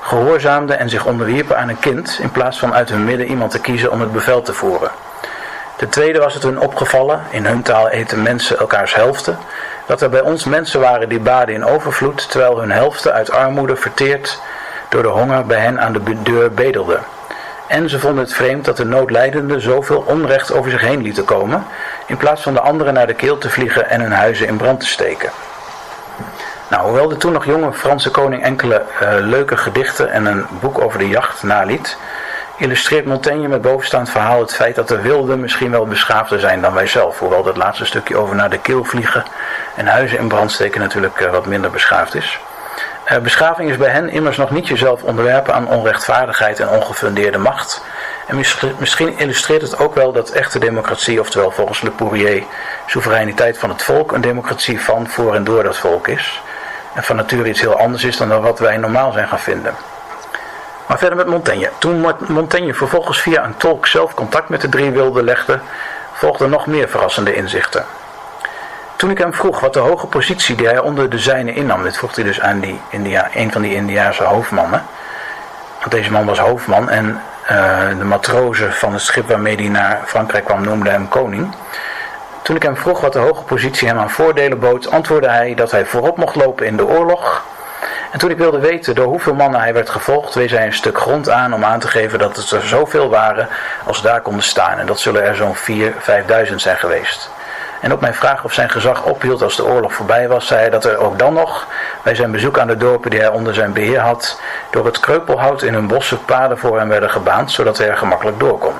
gehoorzaamden en zich onderwierpen aan een kind, in plaats van uit hun midden iemand te kiezen om het bevel te voeren. Ten tweede was het hun opgevallen, in hun taal eten mensen elkaars helften, dat er bij ons mensen waren die baden in overvloed, terwijl hun helften uit armoede verteerd door de honger bij hen aan de deur bedelden. En ze vonden het vreemd dat de noodlijdenden zoveel onrecht over zich heen lieten komen, in plaats van de anderen naar de keel te vliegen en hun huizen in brand te steken. Nou, hoewel de toen nog jonge Franse koning enkele uh, leuke gedichten en een boek over de jacht naliet, illustreert Montaigne met bovenstaand verhaal het feit dat de wilden misschien wel beschaafder zijn dan wij zelf. Hoewel dat laatste stukje over naar de keel vliegen en huizen in brand steken natuurlijk uh, wat minder beschaafd is. Uh, beschaving is bij hen immers nog niet jezelf onderwerpen aan onrechtvaardigheid en ongefundeerde macht. En misschien illustreert het ook wel dat echte democratie, oftewel volgens Le Poirier, soevereiniteit van het volk, een democratie van, voor en door dat volk is. En van nature iets heel anders is dan wat wij normaal zijn gaan vinden. Maar verder met Montaigne. Toen Montaigne vervolgens via een tolk zelf contact met de drie wilden legde, volgden nog meer verrassende inzichten. Toen ik hem vroeg wat de hoge positie die hij onder de zijne innam, dit vroeg hij dus aan die India, een van die Indiaanse hoofdmannen. Want deze man was hoofdman en uh, de matrozen van het schip waarmee hij naar Frankrijk kwam noemden hem koning. Toen ik hem vroeg wat de hoge positie hem aan voordelen bood, antwoordde hij dat hij voorop mocht lopen in de oorlog en toen ik wilde weten door hoeveel mannen hij werd gevolgd, wees hij een stuk grond aan om aan te geven dat het er zoveel waren als daar konden staan. En dat zullen er zo'n 4.000, 5.000 zijn geweest. En op mijn vraag of zijn gezag ophield als de oorlog voorbij was, zei hij dat er ook dan nog, bij zijn bezoek aan de dorpen die hij onder zijn beheer had, door het kreupelhout in hun bossen paden voor hem werden gebaand, zodat hij er gemakkelijk door kon.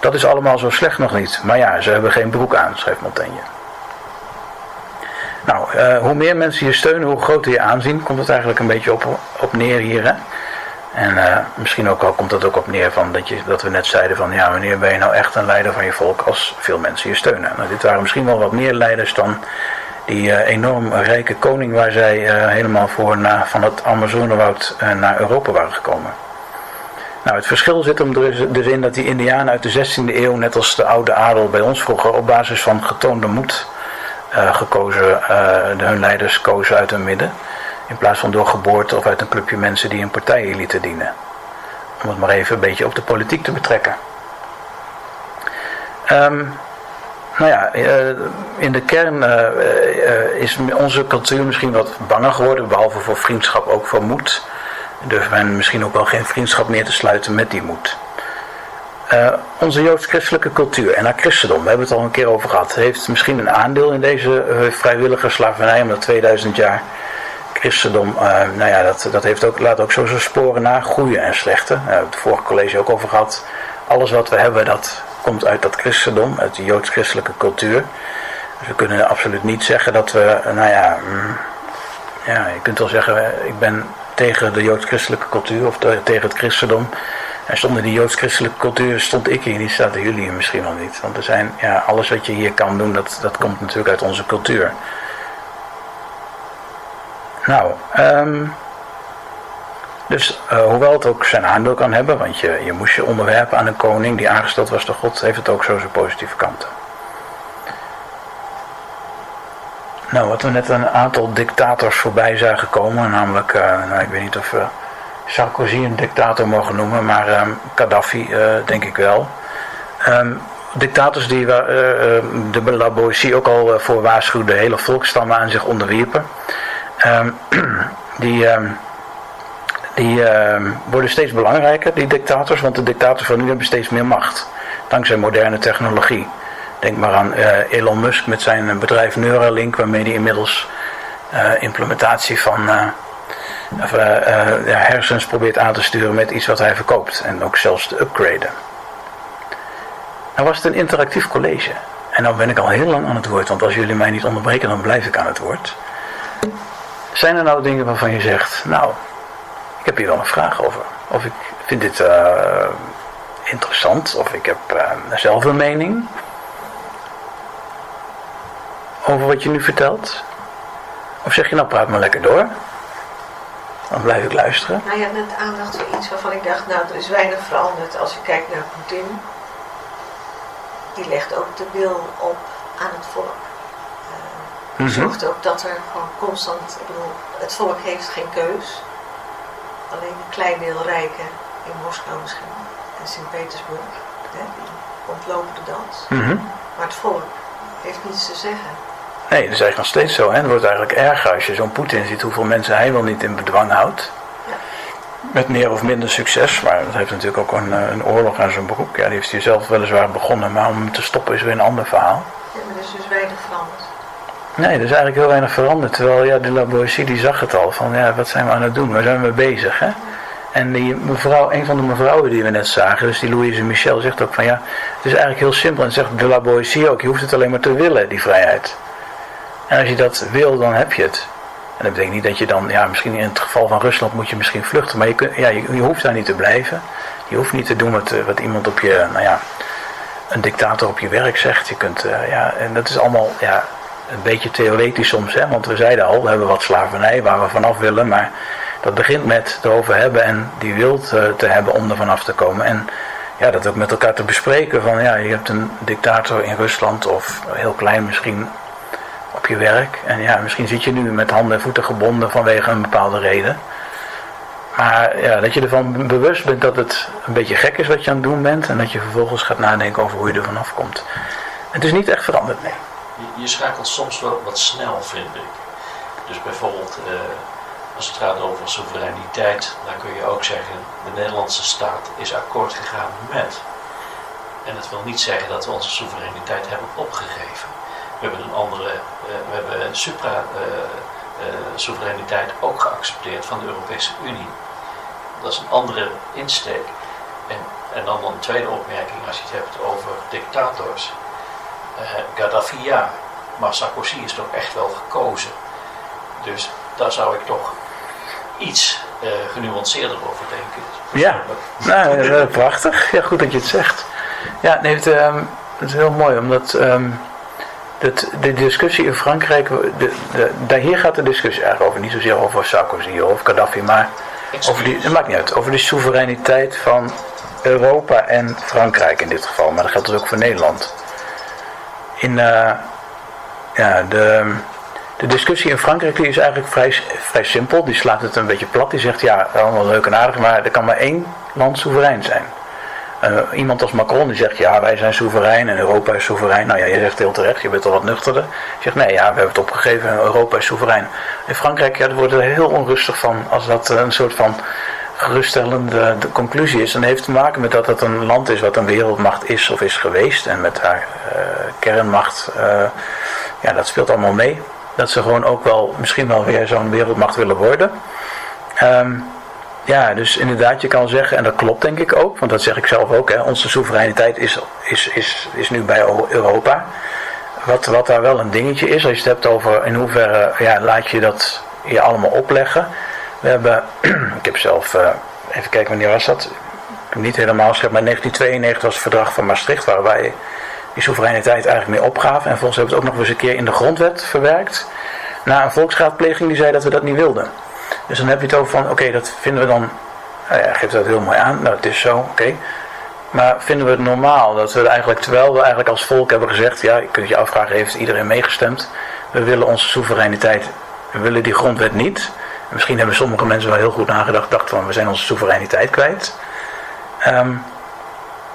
Dat is allemaal zo slecht nog niet, maar ja, ze hebben geen broek aan, schreef Montaigne. Nou, uh, hoe meer mensen je steunen, hoe groter je aanzien, komt het eigenlijk een beetje op, op neer hier. Hè? En uh, misschien ook al komt het ook op neer van dat, je, dat we net zeiden van ja, wanneer ben je nou echt een leider van je volk als veel mensen je steunen. Nou, dit waren misschien wel wat meer leiders dan die uh, enorm rijke koning waar zij helemaal voor na, van het Amazonewoud naar Europa waren gekomen. Nou, het verschil zit hem dus, dus in dat die indianen uit de 16e eeuw, net als de oude adel bij ons vroeger, op basis van getoonde moed gekozen, uh, hun leiders kozen uit hun midden. In plaats van door geboorte of uit een clubje mensen die een partij lieten dienen. Om het maar even een beetje op de politiek te betrekken. Um, nou ja, uh, in de kern is onze cultuur misschien wat banger geworden, behalve voor vriendschap ook voor moed. Durven men misschien ook wel geen vriendschap meer te sluiten met die moed. Uh, onze joods-christelijke cultuur en haar christendom, we hebben het al een keer over gehad, heeft misschien een aandeel in deze uh, vrijwillige slavernij, omdat 2000 jaar christendom, uh, nou ja, dat, dat heeft ook, laat ook zo zijn sporen na, goede en slechte. Daar hebben we het vorige college ook over gehad. Alles wat we hebben, dat komt uit dat christendom, uit de joods-christelijke cultuur. Dus we kunnen absoluut niet zeggen dat we, nou ja, mm, ja, je kunt wel zeggen, ik ben tegen de joods-christelijke cultuur of tegen het christendom. En zonder die joods-christelijke cultuur stond ik hier niet, zaten jullie hier misschien wel niet. Want er zijn, ja, alles wat je hier kan doen, dat, dat komt natuurlijk uit onze cultuur. Nou, um, dus uh, hoewel het ook zijn aandeel kan hebben, want je, je moest je onderwerpen aan een koning die aangesteld was door God, heeft het ook zo zijn positieve kanten. Nou, wat we net een aantal dictators voorbij zagen komen, namelijk, uh, nou, ik weet niet of... Uh, Sarkozy een dictator mogen noemen, maar ehm, Gaddafi denk ik wel. Ehm, dictators die uh, de La ook al voor waarschuwde, hele volkstammen aan zich onderwierpen. Ehm, die die worden steeds belangrijker, die dictators, want de dictators van nu hebben steeds meer macht. Dankzij moderne technologie. Denk maar aan Elon Musk met zijn bedrijf Neuralink, waarmee hij inmiddels implementatie van uh, hersens probeert aan te sturen met iets wat hij verkoopt. En ook zelfs te upgraden. Nou was het een interactief college. En dan ben ik al heel lang aan het woord, want als jullie mij niet onderbreken, dan blijf ik aan het woord. Zijn er nou dingen waarvan je zegt, nou, ik heb hier wel een vraag over. Of ik vind dit uh, interessant, of ik heb zelf een mening over wat je nu vertelt. Of zeg je nou, praat maar lekker door. Dan blijf ik luisteren.
Nou, hebt net aandacht voor iets waarvan ik dacht, nou, er is weinig veranderd als je kijkt naar Poetin. Die legt ook de wil op aan het volk. Uh, zorgt ook dat er gewoon constant, ik bedoel, het volk heeft geen keus. Alleen een klein deel rijken in Moskou misschien en Sint-Petersburg, die ontlopen de dans. Mhm. Maar het volk heeft niets te zeggen.
Nee, dat is eigenlijk nog steeds zo. Hè? Het wordt eigenlijk erger als je zo'n Poetin ziet hoeveel mensen hij wel niet in bedwang houdt. Met meer of minder succes, maar dat heeft natuurlijk ook een, eh, een oorlog aan zijn broek. Ja, die heeft hij zelf weliswaar begonnen, maar om hem te stoppen is weer een ander verhaal.
Ja, maar er is dus weinig veranderd.
Nee, er is eigenlijk heel weinig veranderd. Terwijl ja, de Laboissie die zag het al, van ja, wat zijn we aan het doen? Waar zijn we mee bezig? Hè? En die mevrouw, een van de mevrouwen die we net zagen, dus die Louise Michel, zegt ook van ja, het is eigenlijk heel simpel. En zegt de Laboissie ook, je hoeft het alleen maar te willen, die vrijheid. En als je dat wil, dan heb je het. En dat betekent niet dat je dan, ja, misschien in het geval van Rusland moet je misschien vluchten, maar je, kun, ja, je, hoeft daar niet te blijven. Je hoeft niet te doen wat, wat iemand op je, nou ja, een dictator op je werk zegt. Je kunt, uh, ja, en dat is allemaal, ja, een beetje theoretisch soms, hè, want we zeiden al, we hebben wat slavernij waar we vanaf willen, maar dat begint met erover hebben en die wil te, te hebben om er vanaf te komen. En ja, dat ook met elkaar te bespreken van, ja, je hebt een dictator in Rusland of heel klein misschien op je werk. En ja, misschien zit je nu met handen en voeten gebonden vanwege een bepaalde reden. Maar ja, dat je ervan bewust bent dat het een beetje gek is wat je aan het doen bent. En dat je vervolgens gaat nadenken over hoe je er vanaf komt. Het is niet echt veranderd, nee.
Je, schakelt soms wel wat snel, vind ik. Dus bijvoorbeeld, eh, als het gaat over soevereiniteit, dan kun je ook zeggen, de Nederlandse staat is akkoord gegaan met. En dat wil niet zeggen dat we onze soevereiniteit hebben opgegeven. We hebben een andere, uh, we hebben supra-soevereiniteit eh, ook geaccepteerd van de Europese Unie. Dat is een andere insteek. En, en dan een tweede opmerking als je het hebt over dictators. Gaddafi ja, maar Sarkozy is toch echt wel gekozen. Dus daar zou ik toch iets uh, genuanceerder over denken.
Ja, nou, prachtig. Ja, goed dat je het zegt. Ja, nee, het, um, het is heel mooi, omdat um, dat, de discussie in Frankrijk, de, de, daar hier gaat de discussie eigenlijk over, niet zozeer over Sarkozy of Gaddafi, maar over die, het maakt niet uit, over de soevereiniteit van Europa en Frankrijk in dit geval, maar dat geldt dus ook voor Nederland. In uh, ja, de, de discussie in Frankrijk die is eigenlijk vrij, vrij simpel, die slaat het een beetje plat, die zegt ja, allemaal leuk en aardig, maar er kan maar één land soeverein zijn. Uh, iemand als Macron die zegt ja wij zijn soeverein en Europa is soeverein. Nou ja, je zegt heel terecht, je bent al wat nuchterder. Je zegt nee ja we hebben het opgegeven en Europa is soeverein. In Frankrijk ja, wordt er heel onrustig van als dat een soort van geruststellende de conclusie is. En heeft te maken met dat het een land is wat een wereldmacht is of is geweest. En met haar uh, kernmacht, ja dat speelt allemaal mee. Dat ze gewoon ook wel misschien wel weer zo'n wereldmacht willen worden. Um, ja, dus inderdaad, je kan zeggen, en dat klopt denk ik ook, want dat zeg ik zelf ook, hè, onze soevereiniteit is, is, is, is nu bij Europa. Wat, wat daar wel een dingetje is, als je het hebt over in hoeverre ja, laat je dat je allemaal opleggen. We hebben, ik heb zelf, uh, even kijken wanneer was dat, niet helemaal geschreven, maar 1992 was het verdrag van Maastricht, waarbij die soevereiniteit eigenlijk mee opgaven. En volgens hebben we het ook nog eens een keer in de grondwet verwerkt. Na een volksraadpleging die zei dat we dat niet wilden. Dus dan heb je het over van, oké, dat vinden we dan, nou ja, geeft dat heel mooi aan, nou het is zo, oké. Maar vinden we het normaal dat we eigenlijk, terwijl we eigenlijk als volk hebben gezegd, ja, je kunt je afvragen, heeft iedereen meegestemd? We willen onze soevereiniteit, we willen die grondwet niet. misschien hebben sommige mensen wel heel goed nagedacht, dachten van we zijn onze soevereiniteit kwijt. Ehm,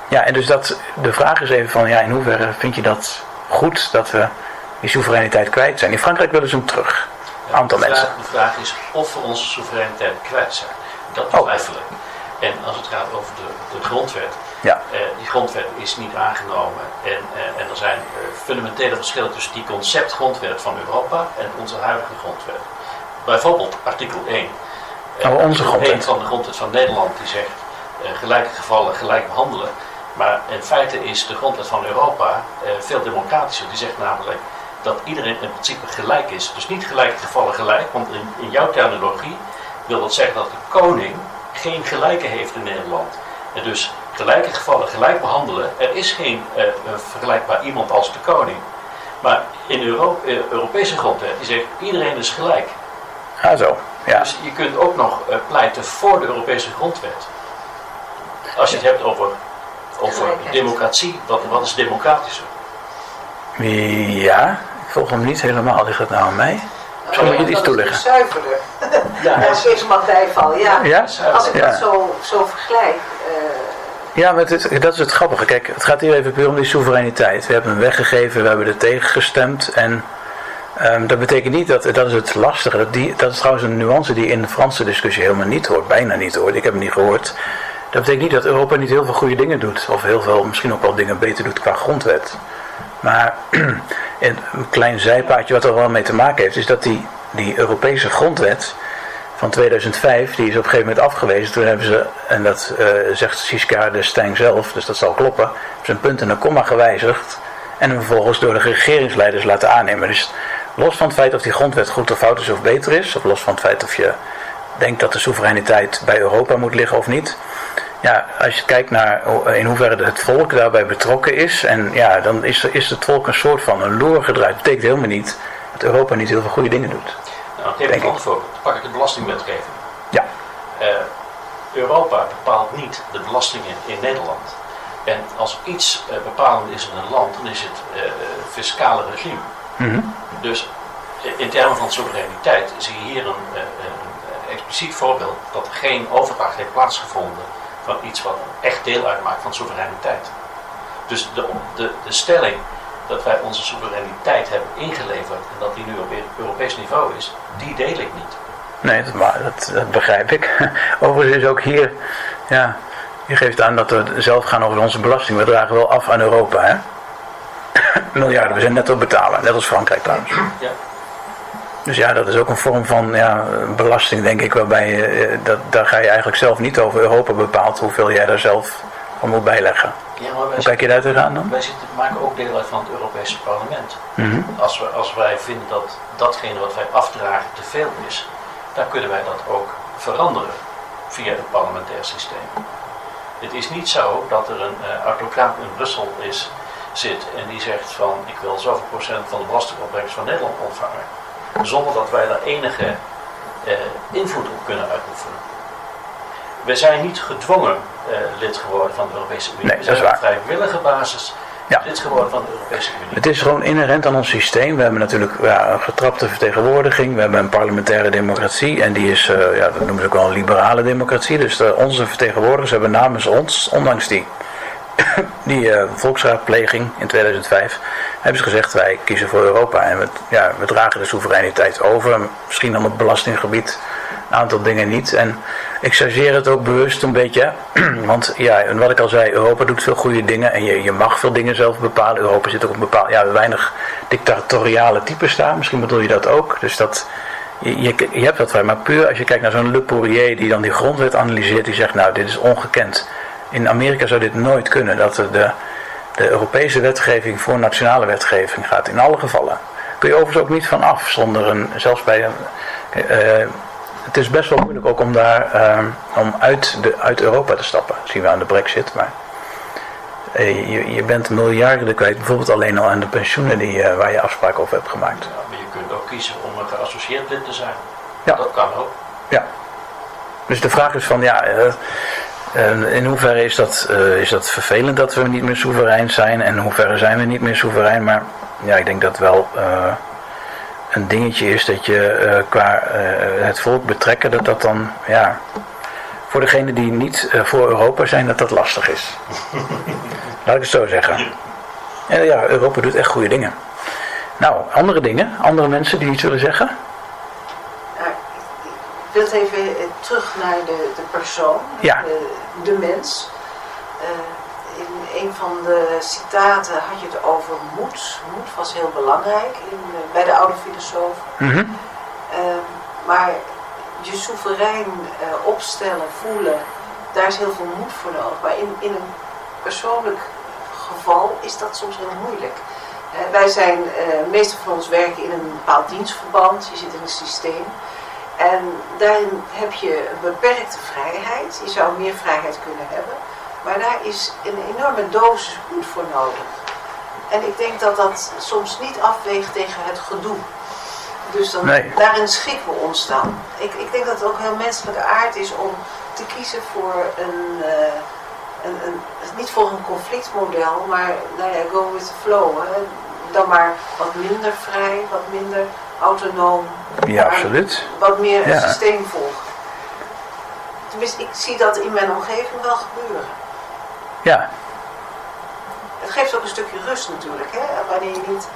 ja, en dus dat, de vraag is even van, ja, in hoeverre vind je dat goed dat we die soevereiniteit kwijt zijn? In Frankrijk willen ze hem terug. Aantal
de
mensen.
De vraag is of we onze soevereiniteit kwijt zijn. Dat
Oh.
twijfel ik. En als het gaat over de, de grondwet.
Ja.
eh, die grondwet is niet aangenomen. En, eh, en er zijn eh, fundamentele verschillen tussen die conceptgrondwet van Europa en onze huidige grondwet. Bijvoorbeeld artikel 1. Eh,
Oh, onze
artikel
grondwet.
1 van de grondwet van Nederland die zegt eh, gelijke gevallen gelijk behandelen. Maar in feite is de grondwet van Europa eh, veel democratischer. Die zegt namelijk dat iedereen in principe gelijk is. Dus niet gelijke gevallen gelijk, want in, in jouw terminologie wil dat zeggen dat de koning geen gelijke heeft in Nederland. En dus gelijke gevallen gelijk behandelen. Er is geen eh, vergelijkbaar iemand als de koning. Maar in Euro eh, Europese grondwet die zegt iedereen is gelijk.
Ah, zo. Ja.
Dus je kunt ook nog eh, pleiten voor de Europese grondwet. Als je het hebt over, over democratie, wat, wat is democratischer?
Ja, ik volg hem niet helemaal. Ligt het nou aan mij? Misschien moet je het iets toelichten.
Zuiverder.
Ja,
is maar bijval, ja.
Ja?
Als ik
Ja.
dat zo, zo vergelijk. eh,
Ja, maar het dat is het grappige. Kijk, het gaat hier even puur om die soevereiniteit. We hebben hem weggegeven, we hebben er tegen gestemd. En ehm, dat betekent niet dat, dat is het lastige. Dat, die, dat is trouwens een nuance die in de Franse discussie helemaal niet hoort. Bijna niet hoort. Ik heb hem niet gehoord. Dat betekent niet dat Europa niet heel veel goede dingen doet. Of heel veel, misschien ook wel dingen beter doet qua grondwet. Maar een klein zijpaadje wat er wel mee te maken heeft, is dat die, die Europese grondwet van 2005, die is op een gegeven moment afgewezen. Toen hebben ze, en dat eh, zegt Giscard d'Estaing zelf, dus dat zal kloppen, een punt en een komma gewijzigd. En hem vervolgens door de regeringsleiders laten aannemen. Dus los van het feit of die grondwet goed of fout is of beter is, of los van het feit of je denkt dat de soevereiniteit bij Europa moet liggen of niet. Ja, als je kijkt naar in hoeverre het volk daarbij betrokken is, en ja, dan is, is het volk een soort van een loer gedraaid. Dat betekent helemaal niet dat Europa niet heel veel goede dingen doet.
Nou, ik geef
Denk
een ander voorbeeld. Dan pak ik de belastingwetgeving.
Ja.
Eh, Europa bepaalt niet de belastingen in Nederland. En als iets eh, bepalend is in een land, dan is het eh, fiscale regime.
Mhm.
Dus in termen van soevereiniteit zie je hier een, eh, een expliciet voorbeeld dat er geen overdracht heeft plaatsgevonden van iets wat echt deel uitmaakt van soevereiniteit. Dus de, de, de stelling dat wij onze soevereiniteit hebben ingeleverd en dat die nu op Europees niveau is, die deel ik niet.
Nee, dat, maar dat, dat begrijp ik. Overigens is ook hier, ja, je geeft aan dat we zelf gaan over onze belasting. We dragen wel af aan Europa, hè? Miljarden, we zijn net op betalen, net als Frankrijk trouwens.
Ja.
Dus ja, dat is ook een vorm van ja, belasting, denk ik, waarbij je, eh, dat, daar ga je eigenlijk zelf niet over. Europa bepaalt hoeveel jij daar zelf van moet bijleggen.
Ja, maar
Hoe kijk je daar tegenaan dan?
wij zitten, maken ook deel uit van het Europese parlement.
Mhm.
Als, we, als wij vinden dat datgene wat wij afdragen te veel is, dan kunnen wij dat ook veranderen via het parlementair systeem. Het is niet zo dat er een eh, autocraat in Brussel is, zit en die zegt van ik wil zoveel procent van de belastingopbrengst van Nederland ontvangen. Zonder dat wij daar enige eh, invloed op kunnen uitoefenen. We zijn niet gedwongen eh, lid geworden van de Europese Unie.
Nee,
we
dat
zijn
is
op vrijwillige basis
Ja.
lid geworden van de Europese Unie.
Het is gewoon inherent aan ons systeem. We hebben natuurlijk ja, een getrapte vertegenwoordiging. We hebben een parlementaire democratie. En die is, eh, ja, dat noemen ze ook wel een liberale democratie. Dus de, onze vertegenwoordigers hebben namens ons, ondanks die, die eh, volksraadpleging in 2005, hebben ze gezegd wij kiezen voor Europa. En we, ja, we dragen de soevereiniteit over. Misschien dan op belastinggebied een aantal dingen niet. En ik chargeer het ook bewust een beetje. Want ja, en wat ik al zei, Europa doet veel goede dingen. En je, je mag veel dingen zelf bepalen. Europa zit ook op een bepaald, ja, weinig dictatoriale types daar. Misschien bedoel je dat ook. Dus dat, je, je, hebt dat vrij. Maar puur als je kijkt naar zo'n Le Poirier die dan die grondwet analyseert. Die zegt, nou dit is ongekend. In Amerika zou dit nooit kunnen. Dat de, de, Europese wetgeving voor nationale wetgeving gaat. In alle gevallen. Kun je overigens ook niet van af. Zonder een, zelfs bij een... eh, het is best wel moeilijk ook om daar eh, om uit, de, uit Europa te stappen. Dat zien we aan de brexit. Maar eh, je, je bent miljarden kwijt. Bijvoorbeeld alleen al aan de pensioenen die, waar je afspraken over hebt gemaakt.
Ja, maar je kunt ook kiezen om een geassocieerd lid te zijn.
Ja.
Dat kan ook.
Ja. Dus de vraag is van ja, eh, eh, in hoeverre is dat, eh, is dat vervelend dat we niet meer soeverein zijn en in hoeverre zijn we niet meer soeverein. Maar ja, ik denk dat wel, eh, een dingetje is dat je qua het volk betrekken, dat dat dan, ja, voor degenen die niet voor Europa zijn, dat dat lastig is. Laat ik het zo zeggen. En ja, Europa doet echt goede dingen. Nou, andere dingen, andere mensen die iets willen zeggen?
Ik wil even eh, terug naar de, de persoon,
ja.
de, de mens. Uh, in een van de citaten had je het over moed. Moed was heel belangrijk in, uh, bij de oude filosofen.
Mm -hmm.
uh, maar je soeverein opstellen, voelen, daar is heel veel moed voor nodig. Maar in, in een persoonlijk geval is dat soms heel moeilijk. wij zijn, de meeste van ons werken in een bepaald dienstverband, je zit in een systeem. En daarin heb je een beperkte vrijheid. Je zou meer vrijheid kunnen hebben. Maar daar is een enorme dosis moed voor nodig. En ik denk dat dat soms niet afweegt tegen het gedoe. Dus dan, daarin schikken we ons dan. Ik, ik denk dat het ook heel menselijke aard is om te kiezen voor een, uh, een, een, niet voor een conflictmodel, maar nou ja, go with the flow. Hè. Dan maar wat minder vrij, wat minder autonoom.
Ja, absoluut.
Wat meer een systeem volgen. Tenminste, ik zie dat in mijn omgeving wel gebeuren.
Ja.
Het geeft ook een stukje rust natuurlijk, hè? wanneer je niet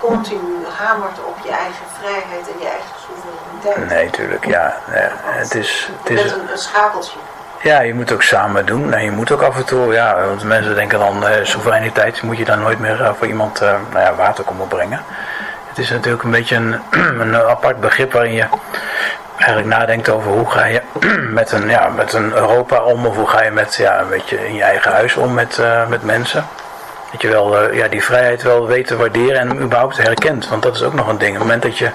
continu hamert op je eigen vrijheid en je eigen soevereiniteit.
Nee, natuurlijk, ja. het is, het is
een, een schakeltje.
Ja, je moet ook samen doen. En je moet ook af en toe, ja, want mensen denken dan, eh, soevereiniteit moet je dan nooit meer uh, voor iemand uh, nou ja, water komen brengen. Het is natuurlijk een beetje een, een apart begrip waarin je eigenlijk nadenkt over hoe ga je met een, ja, met een Europa om of hoe ga je met ja, een beetje in je eigen huis om met, uh, met mensen. Dat je wel uh, ja, die vrijheid wel weet te waarderen en überhaupt herkent. Want dat is ook nog een ding. Op het moment dat je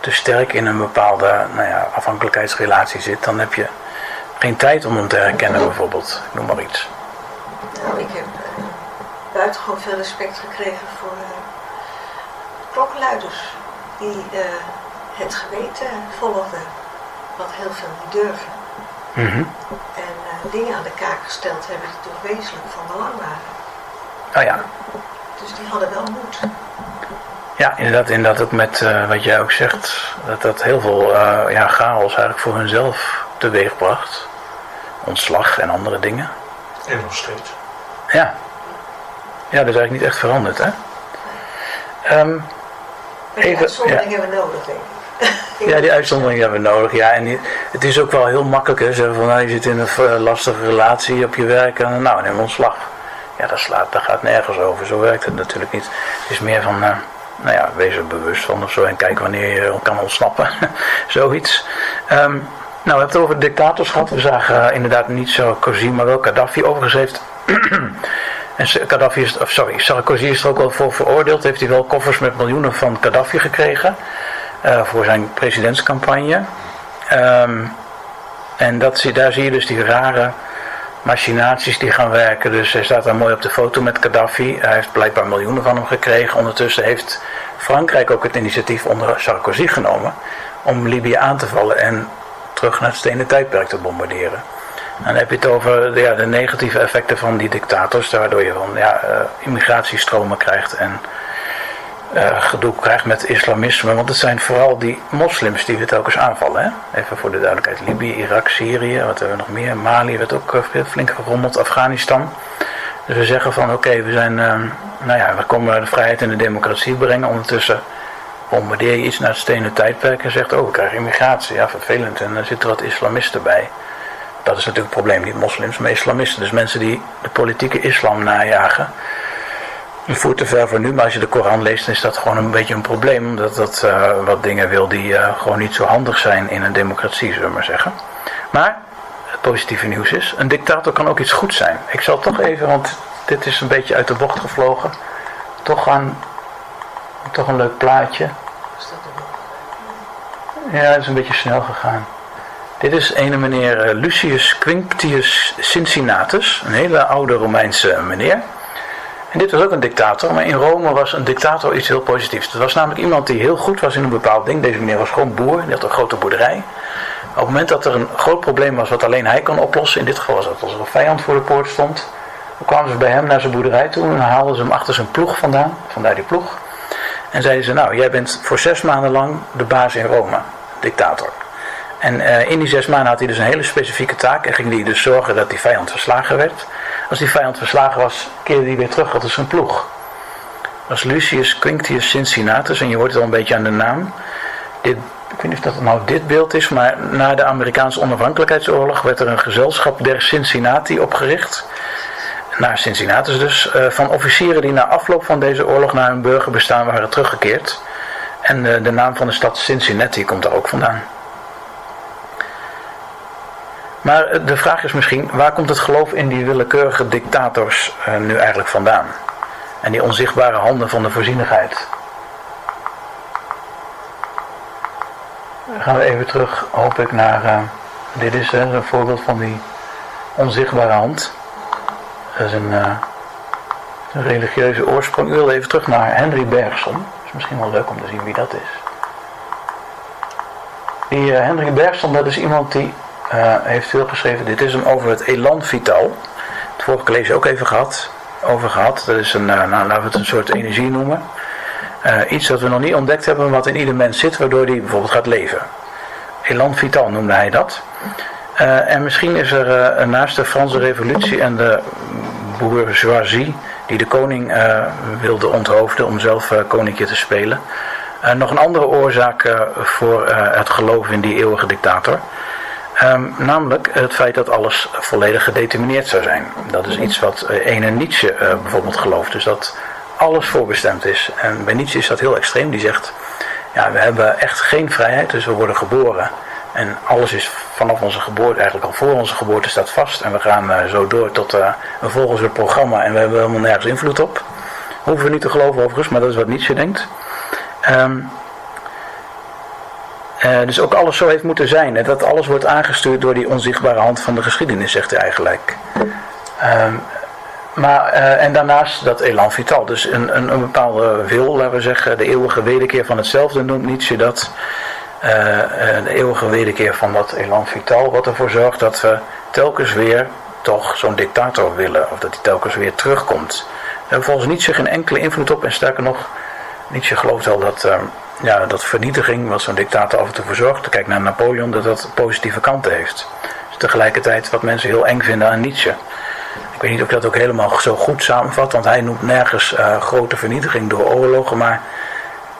te sterk in een bepaalde nou ja, afhankelijkheidsrelatie zit, dan heb je geen tijd om hem te herkennen bijvoorbeeld. Noem maar iets.
Nou, ik heb uh, buitengewoon veel respect gekregen voor klokkenluiders die uh, het geweten volgden, wat heel veel niet durven.
Mm -hmm.
En uh, dingen aan de kaak gesteld hebben die toch wezenlijk van belang waren.
Oh ja.
Dus die hadden wel moed.
Ja, inderdaad, inderdaad ook met uh, wat jij ook zegt, dat dat heel veel ja, chaos eigenlijk voor hunzelf teweegbracht. Ontslag en andere dingen.
En nog steeds.
Ja. Ja, dat is eigenlijk niet echt veranderd, hè? Um,
die uitzondering hebben we nodig, denk ik.
Ja, die uitzondering hebben we nodig. Ja, en het is ook wel heel makkelijk. Hè, zeggen van, nou, je zit in een lastige relatie op je werk en nou, neem ontslag. Ja, dat, slaat, dat gaat nergens over. Zo werkt het natuurlijk niet. Het is meer van, uh, nou ja, wees er bewust van of zo en kijk wanneer je kan ontsnappen. Zoiets. Um, nou, we hebben het over dictatorschap. We zagen uh, inderdaad niet Sarkozy, maar wel Gaddafi. Overigens heeft En Gaddafi is, sorry, Sarkozy is er ook wel voor veroordeeld. Heeft hij wel koffers met miljoenen van Gaddafi gekregen. Uh, voor zijn presidentscampagne. Um, en dat, daar zie je dus die rare machinaties die gaan werken. Dus hij staat daar mooi op de foto met Gaddafi. Hij heeft blijkbaar miljoenen van hem gekregen. Ondertussen heeft Frankrijk ook het initiatief onder Sarkozy genomen. Om Libië aan te vallen en terug naar het stenen tijdperk te bombarderen. Dan heb je het over de, negatieve effecten van die dictators, waardoor je van ja, uh, immigratiestromen krijgt en uh, gedoe krijgt met islamisme. Want het zijn vooral die moslims die we telkens aanvallen. Hè? Even voor de duidelijkheid: Libië, Irak, Syrië, wat hebben we nog meer? Mali werd ook uh, flink gerommeld, Afghanistan. Dus we zeggen van oké, we zijn, nou ja, we komen de vrijheid en de democratie brengen. Ondertussen bombardeer je iets naar het stenen tijdperk en zegt, oh, we krijgen immigratie. Ja, vervelend. En dan zitten wat islamisten bij dat is natuurlijk het probleem, niet moslims, maar islamisten. Dus mensen die de politieke islam najagen. Een voert te ver voor nu, maar als je de Koran leest, dan is dat gewoon een beetje een probleem. Omdat dat uh, wat dingen wil die uh, gewoon niet zo handig zijn in een democratie, zullen we maar zeggen. Maar het positieve nieuws is, een dictator kan ook iets goed zijn. Ik zal toch even, want dit is een beetje uit de bocht gevlogen. Toch gaan, toch een leuk plaatje. Ja, het is een beetje snel gegaan. Dit is een meneer eh, Lucius Quinctius Cincinnatus, een hele oude Romeinse meneer. En dit was ook een dictator, maar in Rome was een dictator iets heel positiefs. Het was namelijk iemand die heel goed was in een bepaald ding. Deze meneer was gewoon boer, die had een grote boerderij. op het moment dat er een groot probleem was wat alleen hij kon oplossen, in dit geval was dat als er een vijand voor de poort stond, dan kwamen ze bij hem naar zijn boerderij toe en haalden ze hem achter zijn ploeg vandaan, vandaar die ploeg. En zeiden ze, nou, jij bent voor zes maanden lang de baas in Rome, dictator. En uh, in die zes maanden had hij dus een hele specifieke taak. En ging hij dus zorgen dat die vijand verslagen werd. Als die vijand verslagen was, keerde hij weer terug tot zijn ploeg. Dat was Lucius Quinctius Cincinnatus. En je hoort het al een beetje aan de naam. Ik weet niet of dat nou dit beeld is. Maar na de Amerikaanse onafhankelijkheidsoorlog werd er een gezelschap der Cincinnati opgericht. Naar Cincinnatus dus. Uh, van officieren die na afloop van deze oorlog naar hun burgerbestaan waren teruggekeerd. En uh, de naam van de stad Cincinnati komt daar ook vandaan. Maar de vraag is misschien, waar komt het geloof in die willekeurige dictators uh, nu eigenlijk vandaan? En die onzichtbare handen van de voorzienigheid. Dan gaan we even terug, hoop ik, naar. Uh, dit is een voorbeeld van die onzichtbare hand. Dat is een, een religieuze oorsprong. U wil even terug naar Henry Bergson. Is misschien wel leuk om te zien wie dat is. Die Henry Bergson, dat is iemand die uh, heeft veel geschreven. Dit is hem over het elan vital. Het vorige college ook even gehad, over gehad. Dat is een, uh, nou, laten we het een soort energie noemen. Uh, iets dat we nog niet ontdekt hebben, wat in ieder mens zit, waardoor die bijvoorbeeld gaat leven. Elan vital noemde hij dat. en misschien is er naast de Franse revolutie en de bourgeoisie, die de koning wilde onthoofden om zelf koninkje te spelen, nog een andere oorzaak voor het geloof in die eeuwige dictator. Um, namelijk het feit dat alles volledig gedetermineerd zou zijn. Dat is iets wat uh, ene Nietzsche uh, bijvoorbeeld gelooft. Dus dat alles voorbestemd is. En bij Nietzsche is dat heel extreem. Die zegt, ja, we hebben echt geen vrijheid, dus we worden geboren. En alles is vanaf onze geboorte, eigenlijk al voor onze geboorte staat vast. En we gaan uh, zo door tot een volgende programma en we hebben helemaal nergens invloed op. Hoeven we niet te geloven overigens, maar dat is wat Nietzsche denkt. Um, uh, dus ook alles zo heeft moeten zijn. En dat alles wordt aangestuurd door die onzichtbare hand van de geschiedenis, zegt hij eigenlijk. Um, maar, uh, en daarnaast dat elan vital. Dus een, een, een, bepaalde wil, laten we zeggen, de eeuwige wederkeer van hetzelfde noemt Nietzsche dat. Uh, de eeuwige wederkeer van dat elan vital, wat ervoor zorgt dat we telkens weer toch zo'n dictator willen. Of dat hij telkens weer terugkomt. Daar hebben volgens Nietzsche geen enkele invloed op. En sterker nog, Nietzsche gelooft wel dat... Ja, dat vernietiging, wat zo'n dictator af en toe verzorgt, kijk naar Napoleon, dat dat positieve kanten heeft. Dus tegelijkertijd wat mensen heel eng vinden aan Nietzsche. Ik weet niet of ik dat ook helemaal zo goed samenvat, want hij noemt nergens uh, grote vernietiging door oorlogen, maar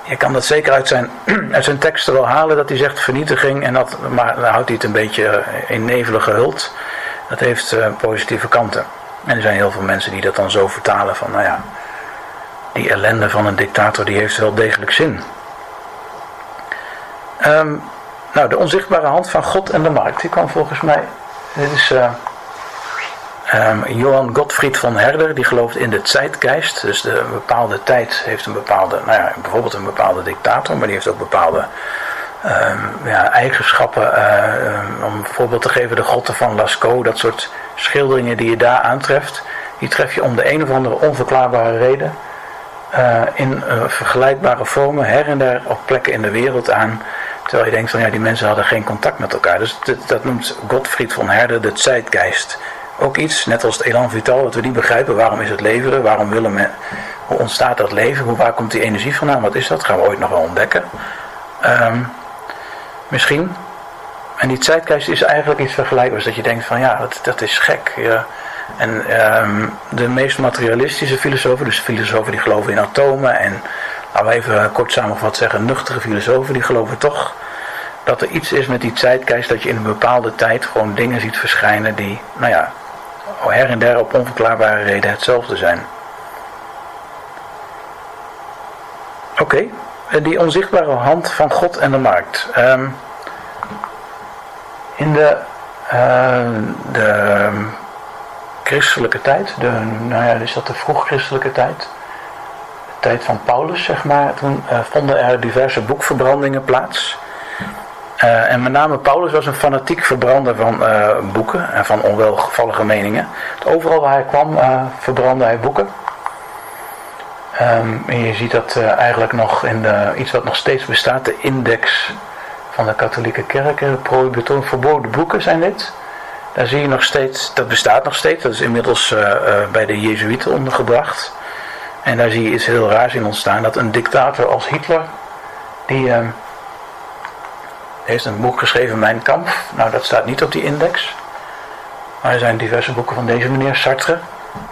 je kan dat zeker uit zijn, uit zijn teksten wel halen, dat hij zegt vernietiging, en dat, maar dan houdt hij het een beetje eh, in nevelen gehuld. Dat heeft uh, positieve kanten. En er zijn heel veel mensen die dat dan zo vertalen van, nou ja, die ellende van een dictator die heeft wel degelijk zin. Um, nou, de onzichtbare hand van God en de markt. Die kwam volgens mij. Dit is uh, um, Johan Gottfried van Herder. Die gelooft in de Zeitgeist. Dus de bepaalde tijd heeft een bepaalde. Nou ja, bijvoorbeeld een bepaalde dictator. Maar die heeft ook bepaalde. Um, ja, eigenschappen. Uh, om een voorbeeld te geven, de grotten van Lascaux. Dat soort schilderingen die je daar aantreft. Die tref je om de een of andere onverklaarbare reden. Uh, in vergelijkbare vormen her en der op plekken in de wereld aan. Terwijl je denkt van ja, die mensen hadden geen contact met elkaar. Dus dat, noemt Gottfried van Herder de Zeitgeist. Ook iets, net als het elan vital, dat we niet begrijpen. Waarom is het leveren? Waarom willen we, hoe ontstaat dat leven? Hoe, waar komt die energie vandaan? Wat is dat? Gaan we ooit nog wel ontdekken. Um, misschien. En die Zeitgeist is eigenlijk iets vergelijkbaars. Dat je denkt van ja, dat, is gek. Ja. En um, de meest materialistische filosofen, dus filosofen die geloven in atomen en laten we even kort samengevat zeggen, nuchtere filosofen, die geloven toch dat er iets is met die tijdgeest dat je in een bepaalde tijd gewoon dingen ziet verschijnen die, nou ja, her en der op onverklaarbare reden hetzelfde zijn. Oké, okay. die onzichtbare hand van God en de markt. Um, in de, uh, de christelijke tijd, de, nou ja, is dat de vroeg-christelijke tijd? Tijd van Paulus, zeg maar, toen uh, vonden er diverse boekverbrandingen plaats. Uh, en met name Paulus was een fanatiek verbrander van uh, boeken en van onwelgevallige meningen. Overal waar hij kwam verbrandde hij boeken. Um, en je ziet dat eigenlijk nog in de, iets wat nog steeds bestaat, de index van de katholieke kerk, de prohibitor, verboden boeken zijn dit. Daar zie je nog steeds, dat bestaat nog steeds, dat is inmiddels bij de Jezuïeten ondergebracht. En daar zie je iets heel raars in ontstaan. Dat een dictator als Hitler, die uh, heeft een boek geschreven, Mijn Kamp. Nou, dat staat niet op die index. Maar er zijn diverse boeken van deze meneer Sartre,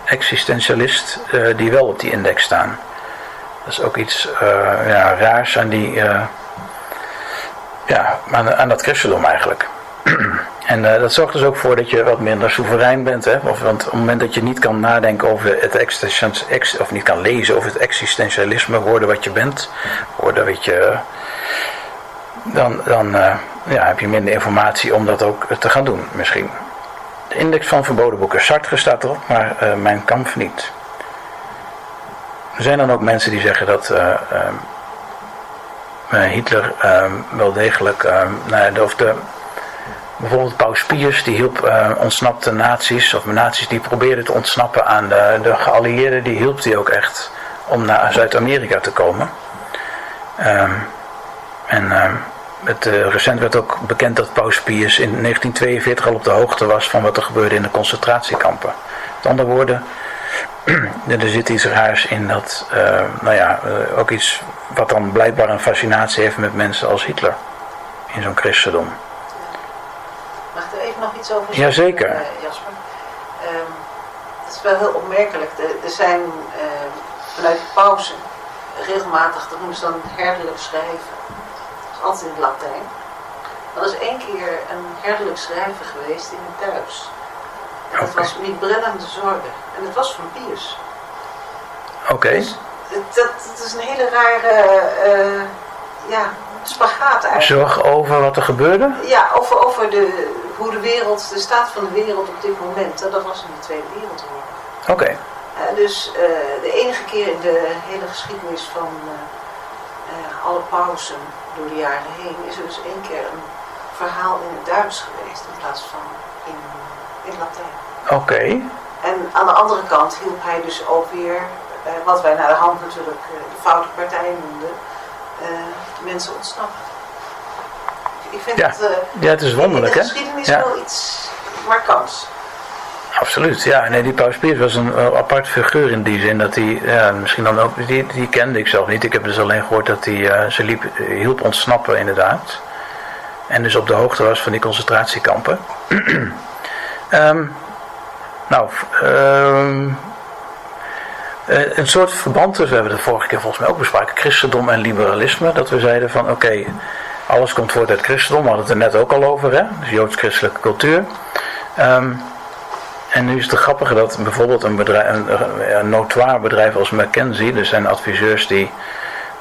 existentialist, uh, die wel op die index staan. Dat is ook iets uh, ja, raars aan die, uh, ja, aan, aan dat christendom eigenlijk. En uh, dat zorgt dus ook voor dat je wat minder soeverein bent. Hè? Want op het moment dat je niet kan nadenken over het existentialisme, of niet kan lezen over het existentialisme, worden wat je bent, worden je. Dan, dan uh, ja, heb je minder informatie om dat ook te gaan doen, misschien. De index van verboden boeken. Sartre staat erop, maar uh, mijn kamp niet. Er zijn dan ook mensen die zeggen dat Hitler wel degelijk, nou, de, of de Bijvoorbeeld Paus Pius, die hielp uh, ontsnapte naties, of naties die probeerden te ontsnappen aan de, de geallieerden, die hielp die ook echt om naar Zuid-Amerika te komen. Um, en het, uh, recent werd ook bekend dat Paus Pius in 1942 al op de hoogte was van wat er gebeurde in de concentratiekampen. Met andere woorden, er zit iets raars in dat, nou ja, ook iets wat dan blijkbaar een fascinatie heeft met mensen als Hitler in zo'n christendom
nog iets over
zeggen, Jazeker. Uh,
Jasper? Um, het is wel heel opmerkelijk. Er, zijn uh, vanuit de pauze regelmatig, dat noemen ze dan herderlijk schrijven. Dat is altijd in het Latijn. Er is één keer een herderlijk schrijver geweest in het Duits. En dat was niet brennende zorgen. En het was van Pius.
Oké. Dus
dat, dat, is een hele rare uh, ja, spagaat eigenlijk.
Zorg over wat er gebeurde?
Ja, over, over de, hoe de wereld, de staat van de wereld op dit moment, dat was in de Tweede Wereldoorlog.
Oké. Okay.
Uh, dus uh, de enige keer in de hele geschiedenis van uh, alle pauzen door de jaren heen is er dus één keer een verhaal in het Duits geweest in plaats van in, in Latijn.
Oké.
En aan de andere kant hielp hij dus ook weer, wat wij naar de hand natuurlijk de foute partij noemden, mensen ontsnappen. Ik vind
ja.
het, uh,
ja, het is wonderlijk,
hè? De geschiedenis
ja.
wel iets markants.
Absoluut, ja. Nee, die Paus Pius was een uh, apart figuur in die zin dat hij, misschien dan ook, die, die kende ik zelf niet. Ik heb dus alleen gehoord dat hij uh, ze liep, hielp ontsnappen inderdaad. En dus op de hoogte was van die concentratiekampen. um, nou, um, een soort verband tussen, we hebben de vorige keer volgens mij ook besproken, christendom en liberalisme. Dat we zeiden van oké, okay, alles komt voort uit christendom, we hadden het er net ook al over, hè? dus joods-christelijke cultuur. Um, en nu is het grappige dat bijvoorbeeld een, bedrijf, een, notoire bedrijf als McKinsey, dus zijn adviseurs die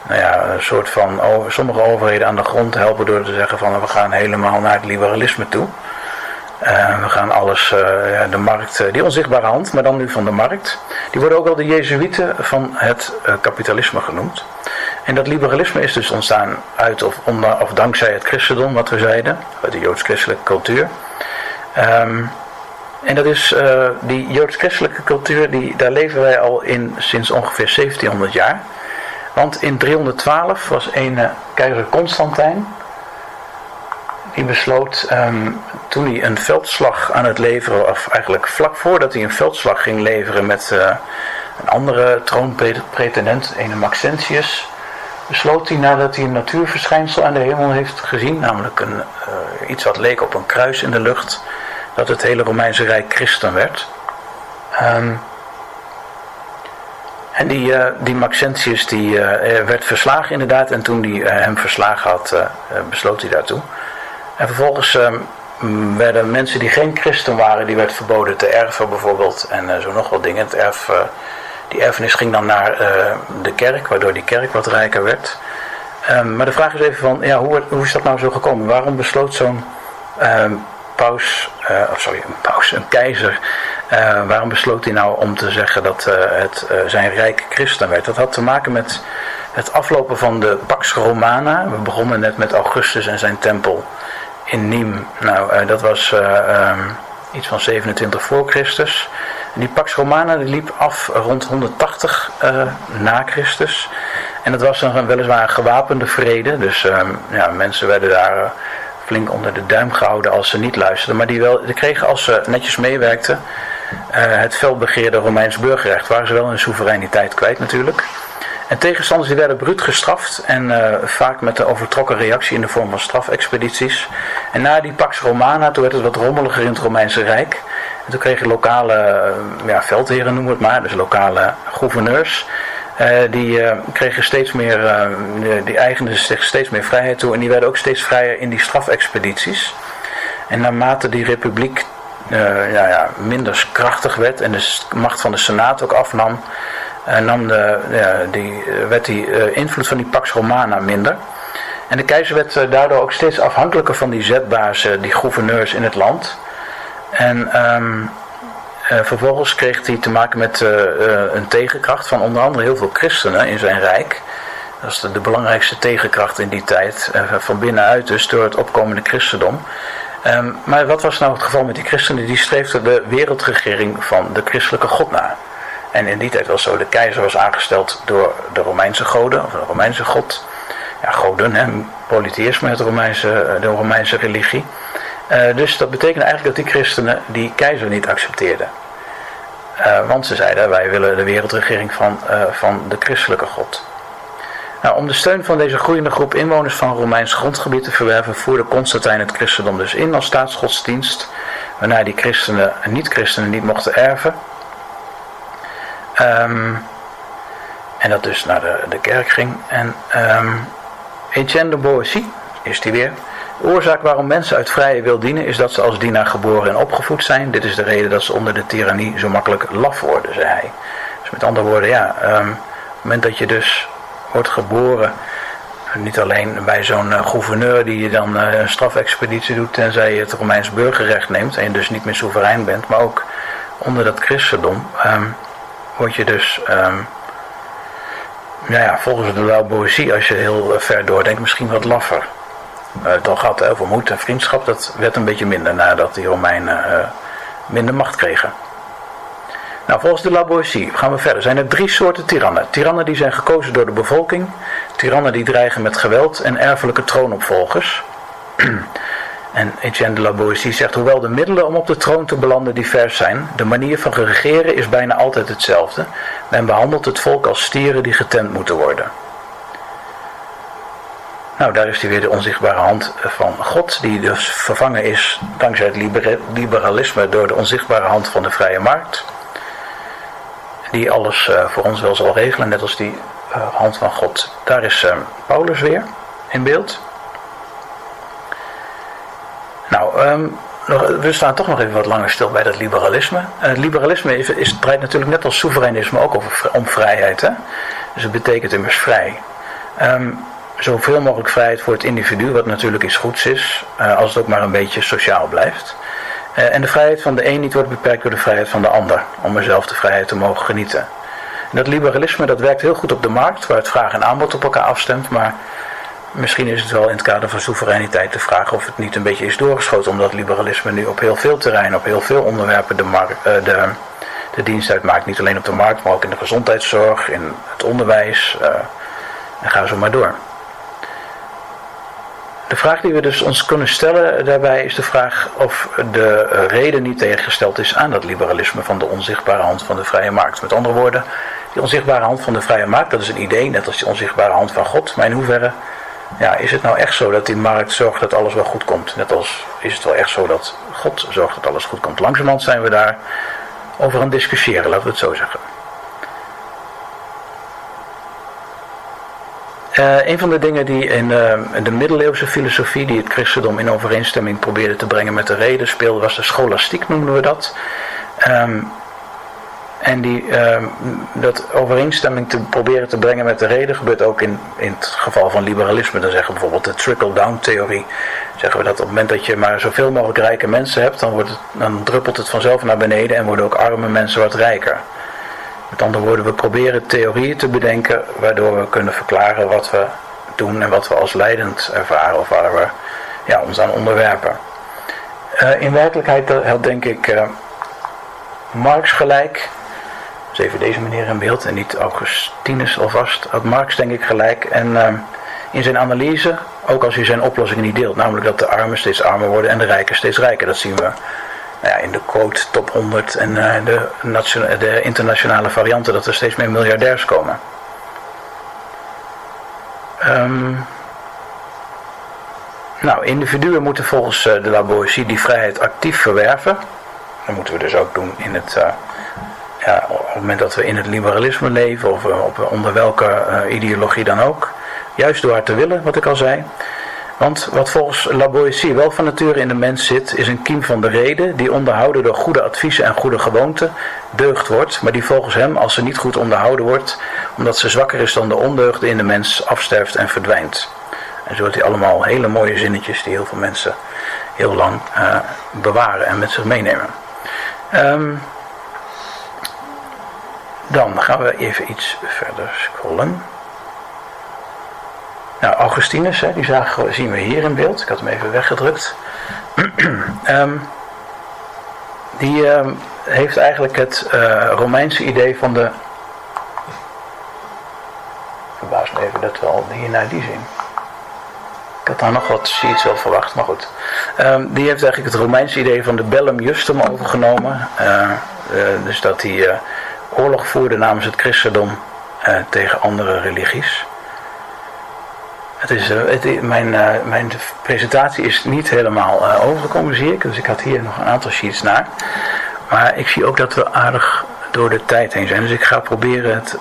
nou ja, een soort van sommige overheden aan de grond helpen door te zeggen van we gaan helemaal naar het liberalisme toe. Uh, we gaan alles, uh, de markt, uh, die onzichtbare hand, maar dan nu van de markt. Die worden ook wel de Jezuïeten van het kapitalisme genoemd. En dat liberalisme is dus ontstaan uit of, onder, of dankzij het christendom, wat we zeiden, uit de joods-christelijke cultuur. Um, en dat is uh, die joods-christelijke cultuur, die, daar leven wij al in sinds ongeveer 1700 jaar. Want in 312 was een keizer Constantijn, die besloot um, toen hij een veldslag aan het leveren, of eigenlijk vlak voordat hij een veldslag ging leveren met uh, een andere troonpretendent, een Maxentius, besloot hij nadat hij een natuurverschijnsel aan de hemel heeft gezien, namelijk een, uh, iets wat leek op een kruis in de lucht, dat het hele Romeinse Rijk christen werd. Um, en die, uh, die Maxentius die, uh, werd verslagen inderdaad en toen hij hem verslagen had, besloot hij daartoe. En vervolgens um, werden mensen die geen christen waren, die werd verboden te erven bijvoorbeeld en zo nog wat dingen. Het erf die erfenis ging dan naar uh, de kerk, waardoor die kerk wat rijker werd. Um, maar de vraag is even van, ja, hoe, hoe is dat nou zo gekomen? Waarom besloot zo'n um, paus, uh, of sorry, een paus, een keizer, uh, waarom besloot hij nou om te zeggen dat het zijn rijk christen werd? Dat had te maken met het aflopen van de Pax Romana. We begonnen net met Augustus en zijn tempel in Nîmes. Nou, dat was um, iets van 27 voor Christus. Die Pax Romana die liep af rond 180 uh, eh, na Christus. En dat was een weliswaar een gewapende vrede. Dus uh, ja, mensen werden daar uh, flink onder de duim gehouden als ze niet luisterden. Maar die, wel, die kregen als ze netjes meewerkten, het felbegeerde Romeins burgerrecht. Waren ze wel hun soevereiniteit kwijt natuurlijk. En tegenstanders die werden bruut gestraft en vaak met de overtrokken reactie in de vorm van strafexpedities. En na die Pax Romana, toen werd het wat rommeliger in het Romeinse Rijk. En toen kregen lokale ja, veldheren, noemen we het maar, dus lokale gouverneurs, uh, die uh, kregen steeds meer, die eigenden zich steeds meer vrijheid toe en die werden ook steeds vrijer in die strafexpedities. En naarmate die republiek ja, ja, minder krachtig werd en de macht van de Senaat ook afnam, nam de, die, werd die invloed van die Pax Romana minder. En de keizer werd daardoor ook steeds afhankelijker van die zetbazen, die gouverneurs in het land. En um, uh, vervolgens kreeg hij te maken met uh, uh, een tegenkracht van onder andere heel veel christenen in zijn rijk. Dat is de, de belangrijkste tegenkracht in die tijd, van binnenuit dus, door het opkomende christendom. Um, maar wat was nou het geval met die christenen? Die streefden de wereldregering van de christelijke God na. En in die tijd was zo, de keizer was aangesteld door de Romeinse goden, of de Romeinse god. Ja, goden, hè, polytheïsme, het Romeinse, de Romeinse religie. Uh, dus dat betekende eigenlijk dat die christenen die keizer niet accepteerden. Uh, want ze zeiden, wij willen de wereldregering van, uh, van de christelijke God. Nou, om de steun van deze groeiende groep inwoners van Romeins grondgebied te verwerven, voerde Constantijn het christendom dus in als staatsgodsdienst, waarna die christenen en niet-christenen niet mochten erven. Um, en dat dus naar de, de kerk ging. En um, Etienne de Boissy, is die weer, oorzaak waarom mensen uit vrije wil dienen is dat ze als dienaar geboren en opgevoed zijn. Dit is de reden dat ze onder de tirannie zo makkelijk laf worden, zei hij. Dus met andere woorden, ja, um, op het moment dat je dus wordt geboren, niet alleen bij zo'n uh, gouverneur die je dan uh, een strafexpeditie doet tenzij je het Romeins burgerrecht neemt en je dus niet meer soeverein bent, maar ook onder dat christendom um, word je dus, um, nou ja, volgens de Lauboisie, als je heel uh, ver doordenkt, misschien wat laffer. Uh, toch had heel veel moed en vriendschap, dat werd een beetje minder nadat die Romeinen uh, minder macht kregen. Nou, volgens de Laboisie gaan we verder. Zijn er drie soorten tirannen. Tirannen die zijn gekozen door de bevolking, tirannen die dreigen met geweld en erfelijke troonopvolgers. en Etienne de zegt, hoewel de middelen om op de troon te belanden divers zijn, de manier van regeren is bijna altijd hetzelfde. Men behandelt het volk als stieren die getemd moeten worden. Nou, daar is die weer de onzichtbare hand van God, die dus vervangen is dankzij het liberalisme door de onzichtbare hand van de vrije markt. Die alles uh, voor ons wel zal regelen, net als die uh, hand van God. Daar is uh, Paulus weer in beeld. Nou, um, we staan toch nog even wat langer stil bij dat liberalisme. het liberalisme is, is, natuurlijk net als soevereinisme ook over, om vrijheid. Hè? Dus het betekent immers vrij. Um, zoveel mogelijk vrijheid voor het individu, wat natuurlijk iets goeds is, uh, als het ook maar een beetje sociaal blijft. Uh, en de vrijheid van de een niet wordt beperkt door de vrijheid van de ander, om er zelf de vrijheid te mogen genieten. En dat liberalisme dat werkt heel goed op de markt, waar het vraag en aanbod op elkaar afstemt, maar misschien is het wel in het kader van soevereiniteit te vragen of het niet een beetje is doorgeschoten, omdat liberalisme nu op heel veel terreinen, op heel veel onderwerpen de, uh, de, de dienst uitmaakt. Niet alleen op de markt, maar ook in de gezondheidszorg, in het onderwijs, en ga zo maar door. De vraag die we dus ons kunnen stellen daarbij is de vraag of de reden niet tegengesteld is aan dat liberalisme van de onzichtbare hand van de vrije markt. Met andere woorden, die onzichtbare hand van de vrije markt, dat is een idee, net als die onzichtbare hand van God. Maar in hoeverre ja, is het nou echt zo dat die markt zorgt dat alles wel goed komt? Net als is het wel echt zo dat God zorgt dat alles goed komt. Langzamerhand zijn we daar over aan discussiëren, laten we het zo zeggen. Uh, een van de dingen die in uh, de middeleeuwse filosofie, die het christendom in overeenstemming probeerde te brengen met de reden, speelde, was de scholastiek, noemden we dat. Um, en die, uh, dat overeenstemming te proberen te brengen met de reden gebeurt ook in, in het geval van liberalisme. Dan zeggen we bijvoorbeeld de trickle-down theorie. Zeggen we dat op het moment dat je maar zoveel mogelijk rijke mensen hebt, dan, wordt het, dan druppelt het vanzelf naar beneden en worden ook arme mensen wat rijker. Met andere woorden, we proberen theorieën te bedenken waardoor we kunnen verklaren wat we doen en wat we als leidend ervaren of waar we ja, ons aan onderwerpen. Uh, in werkelijkheid had denk ik uh, Marx gelijk. Dus even deze meneer in beeld en niet Augustinus alvast. Had Marx denk ik gelijk. En in zijn analyse, ook als hij zijn oplossingen niet deelt, namelijk dat de armen steeds armer worden en de rijken steeds rijker. Dat zien we nou ja, in de quote top 100 en de, de internationale varianten dat er steeds meer miljardairs komen. Um, nou, individuen moeten volgens de Laboissie die vrijheid actief verwerven. Dat moeten we dus ook doen in het, ja, op het moment dat we in het liberalisme leven of op, onder welke ideologie dan ook. Juist door haar te willen, wat ik al zei. Want wat volgens La wel van nature in de mens zit, is een kiem van de reden die onderhouden door goede adviezen en goede gewoonten deugd wordt, maar die volgens hem, als ze niet goed onderhouden wordt, omdat ze zwakker is dan de ondeugde in de mens, afsterft en verdwijnt. En zo heeft hij allemaal hele mooie zinnetjes die heel veel mensen heel lang uh, bewaren en met zich meenemen. Um, dan gaan we even iets verder scrollen. Nou, Augustinus, hè, die zien we hier in beeld. Ik had hem even weggedrukt. um, die um, heeft eigenlijk het uh, Romeinse idee van de. Verbaas me even dat we al hier naar die zien. Ik had daar nog wat sheets wel verwacht, maar goed. Um, die heeft eigenlijk het Romeinse idee van de bellum justum overgenomen. Uh, uh, dus dat hij oorlog voerde namens het christendom tegen andere religies. Het is, het, mijn, uh, mijn presentatie is niet helemaal uh, overgekomen, zie ik. Dus ik had hier nog een aantal sheets naar. Maar ik zie ook dat we aardig door de tijd heen zijn. Dus ik ga proberen het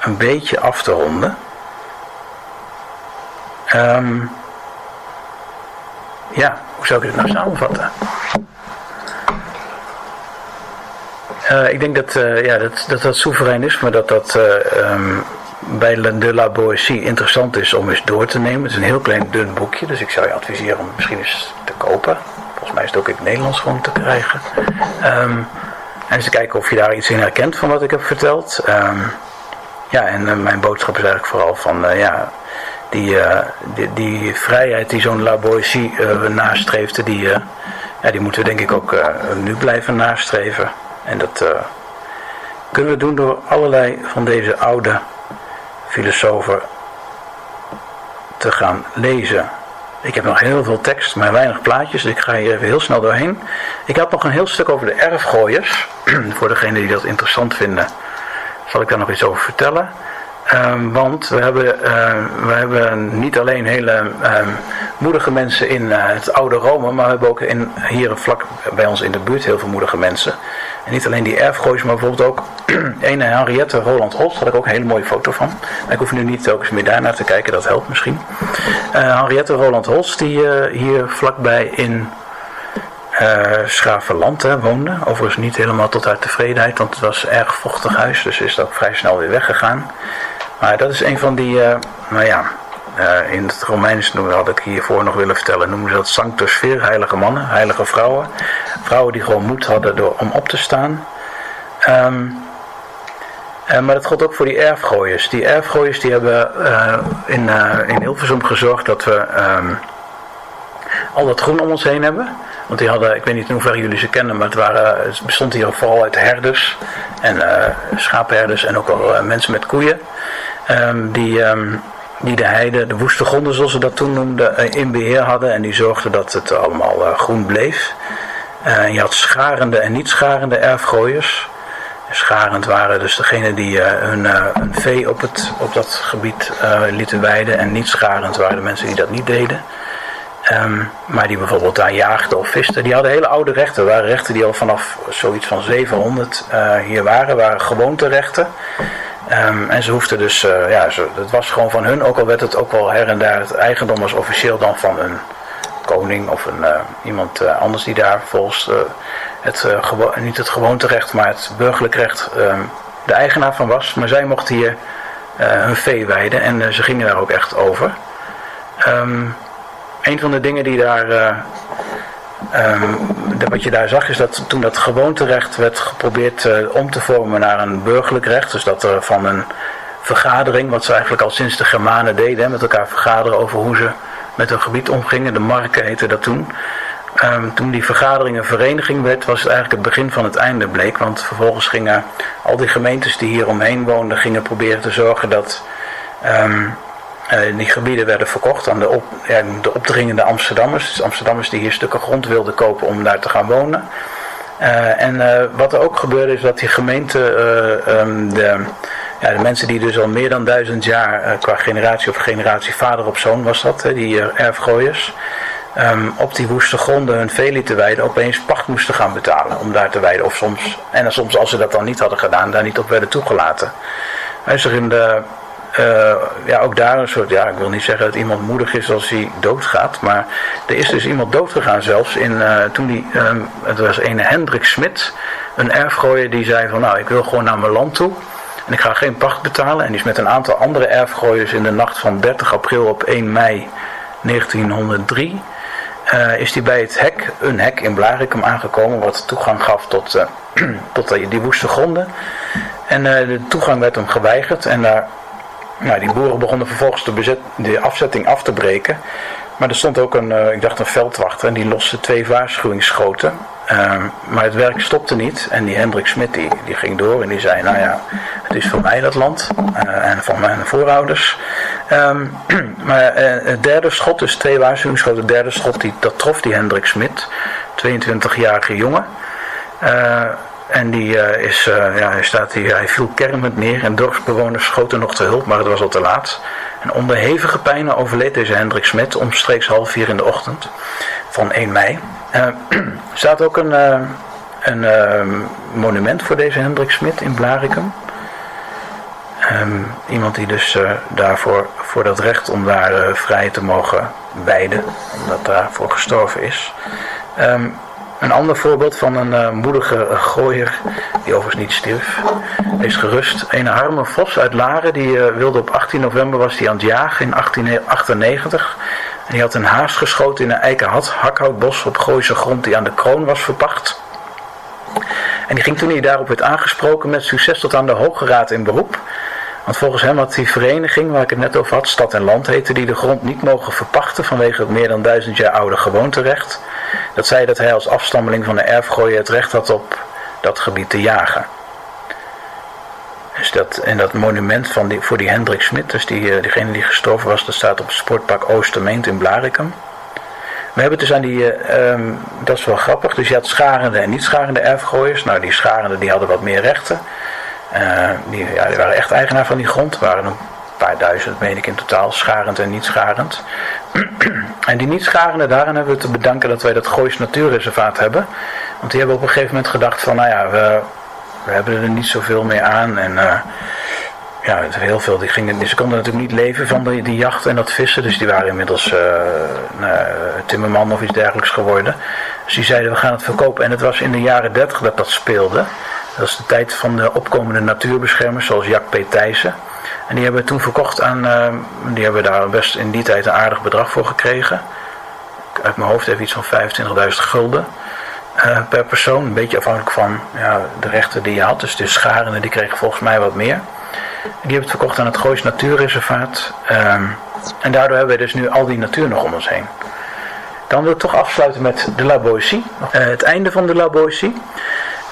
een beetje af te ronden. Um, ja, hoe zou ik het nou samenvatten? ik denk dat, ja, dat, dat dat soevereinisme, dat dat um, bij de La interessant is om eens door te nemen. Het is een heel klein dun boekje, dus ik zou je adviseren om misschien eens te kopen. Volgens mij is het ook in het Nederlands gewoon te krijgen. Um, en eens te kijken of je daar iets in herkent van wat ik heb verteld. Um, ja, en uh, mijn boodschap is eigenlijk vooral van, uh, ja, die, uh, die, die, vrijheid die zo'n La Boétie nastreefde, die, ja, die moeten we denk ik ook nu blijven nastreven. En dat kunnen we doen door allerlei van deze oude filosofen te gaan lezen. Ik heb nog heel veel tekst, maar weinig plaatjes, dus ik ga hier even heel snel doorheen. Ik had nog een heel stuk over de erfgooiers. Voor degenen die dat interessant vinden, zal ik daar nog iets over vertellen. Um, want we hebben, uh, we hebben niet alleen hele um, moedige mensen in uh, het oude Rome, maar we hebben ook in, hier vlak bij ons in de buurt heel veel moedige mensen. En niet alleen die erfgoois, maar bijvoorbeeld ook een Henriette Roland Holst. Daar had ik ook een hele mooie foto van. Ik hoef nu niet telkens meer daarnaar te kijken, dat helpt misschien. Uh, Henriette Roland Holst, die uh, hier vlakbij in uh, woonde. Overigens niet helemaal tot haar tevredenheid, want het was een erg vochtig huis. Dus is het ook vrij snel weer weggegaan. Maar dat is een van die, nou ja, uh, in het Romeins had ik hiervoor nog willen vertellen, noemen ze dat sanctus Sphere, heilige mannen, heilige vrouwen. Vrouwen die gewoon moed hadden door, om op te staan. Um, uh, maar dat geldt ook voor die erfgooiers. Die erfgooiers die hebben uh, in, in Hilversum gezorgd dat we um, al dat groen om ons heen hebben. Want die hadden, ik weet niet in hoeverre jullie ze kennen, maar het, waren, het bestond hier vooral uit herders en schaapherders en ook al mensen met koeien. Um, die die de heide, de woeste gronden zoals ze dat toen noemden, eh, in beheer hadden. En die zorgden dat het allemaal eh, groen bleef. Uh, je had scharende en niet scharende erfgooiers. Scharend waren dus degenen die hun, hun, vee op, het, op dat gebied lieten weiden. En niet scharend waren de mensen die dat niet deden. Um, maar die bijvoorbeeld daar jaagden of visten. Die hadden hele oude rechten. waren rechten die al vanaf zoiets van 700 hier waren. waren gewoonterechten. Um, en ze hoefden dus, uh, ja, ze, het was gewoon van hun, ook al werd het ook wel her en daar, het eigendom was officieel dan van een koning of een, uh, iemand uh, anders die daar volgens het, niet het gewoonterecht, maar het burgerlijk recht um, de eigenaar van was. Maar zij mochten hier hun vee weiden en ze gingen daar ook echt over. Um, een van de dingen die daar Um, wat je daar zag is dat toen dat gewoonterecht werd geprobeerd uh, om te vormen naar een burgerlijk recht. Dus dat er van een vergadering, wat ze eigenlijk al sinds de Germanen deden, met elkaar vergaderen over hoe ze met hun gebied omgingen. De marken heette dat toen. Um, toen die vergadering een vereniging werd, was het eigenlijk het begin van het einde bleek. Want vervolgens gingen al die gemeentes die hier omheen woonden, gingen proberen te zorgen dat um, die gebieden werden verkocht aan de, op, de opdringende Amsterdammers. Dus Amsterdammers die hier stukken grond wilden kopen om daar te gaan wonen. en wat er ook gebeurde is dat die gemeente ehm, de, ja, de mensen die dus al meer dan duizend jaar qua generatie of generatie vader op zoon was dat, die erfgooiers. Ehm, op die woeste gronden hun vee te weiden, opeens pacht moesten gaan betalen om daar te weiden. Of soms, en soms als ze dat dan niet hadden gedaan, daar niet op werden toegelaten. Hij is er in de, uh, ja, ook daar een soort, ja, ik wil niet zeggen dat iemand moedig is als hij doodgaat, maar er is dus iemand doodgegaan zelfs in, uh, toen die, um, het was een Hendrik Smit, een erfgooier die zei van nou, ik wil gewoon naar mijn land toe. En ik ga geen pacht betalen. En die is met een aantal andere erfgooiers in de nacht van 30 april op 1 mei 1903 uh, is hij bij het hek, een hek in Blarikum aangekomen, wat toegang gaf tot, tot die woeste gronden. En de toegang werd hem geweigerd en daar, nou, die boeren begonnen vervolgens de, bezet, de afzetting af te breken. Maar er stond ook een, ik dacht een veldwachter en die loste twee waarschuwingsschoten. Ehm, maar het werk stopte niet en die Hendrik Smit die, ging door en die zei, nou ja, het is voor mij dat land en van mijn voorouders. Um, maar uh, het derde schot, dus twee waarschuwingsschoten, het derde schot, die, dat trof die Hendrik Smit, 22-jarige jongen. En die uh, is, ja, hij, staat hier, hij viel kermend neer en dorpsbewoners schoten nog te hulp, maar het was al te laat. En onder hevige pijnen overleed deze Hendrik Smit omstreeks half vier in de ochtend van 1 mei. Er staat ook een, een monument voor deze Hendrik Smit in Blarikum. Um, iemand die dus daarvoor voor dat recht om daar vrij te mogen wijden, omdat daarvoor gestorven is. Um, een ander voorbeeld van een uh, moedige gooier, die overigens niet stierf, is gerust. Een Harme Vos uit Laren, die wilde op 18 november was die aan het jagen in 1898. En die had een haas geschoten in een eikenhat hakhoutbos op Gooise grond die aan de kroon was verpacht. En die ging toen hij daarop werd aangesproken met succes tot aan de Hoge Raad in beroep. Want volgens hem had die vereniging waar ik het net over had, Stad en Land heette, die de grond niet mogen verpachten vanwege het meer dan duizend jaar oude gewoonterecht. Dat zei dat hij als afstammeling van de erfgooien het recht had op dat gebied te jagen. Dus dat, en dat monument van die, voor die Hendrik Smit, dus die, eh, diegene die gestorven was, dat staat op het sportpark Oostermeent in Blarikum. We hebben dus aan die, uh, dat is wel grappig, dus je had scharende en niet scharende erfgooiers. Nou, die scharende die hadden wat meer rechten. Uh, die, ja, die waren echt eigenaar van die grond. Waren een paar duizend, meen ik in totaal, scharend en niet scharend. en die niet scharende, daarin hebben we te bedanken dat wij dat Goois Natuurreservaat hebben. Want die hebben op een gegeven moment gedacht van, nou ja, we, we hebben er niet zoveel meer aan. En uh, ja, heel veel. Die gingen, ze konden natuurlijk niet leven van die, jacht en dat vissen. Dus die waren inmiddels uh, nou, timmerman of iets dergelijks geworden. Dus die zeiden we gaan het verkopen. En het was in de jaren dertig dat dat speelde. Dat is de tijd van de opkomende natuurbeschermers zoals Jack P. Thijssen. En die hebben we toen verkocht aan, uh, die hebben daar best in die tijd een aardig bedrag voor gekregen. Uit mijn hoofd even iets van 25.000 gulden uh, per persoon. Een beetje afhankelijk van ja, de rechten die je had. Dus de scharenden die kregen volgens mij wat meer. Die hebben het verkocht aan het Goois Natuurreservaat. Uh, en daardoor hebben we dus nu al die natuur nog om ons heen. Dan wil ik toch afsluiten met de La Boétie. Uh, het einde van de La Boétie.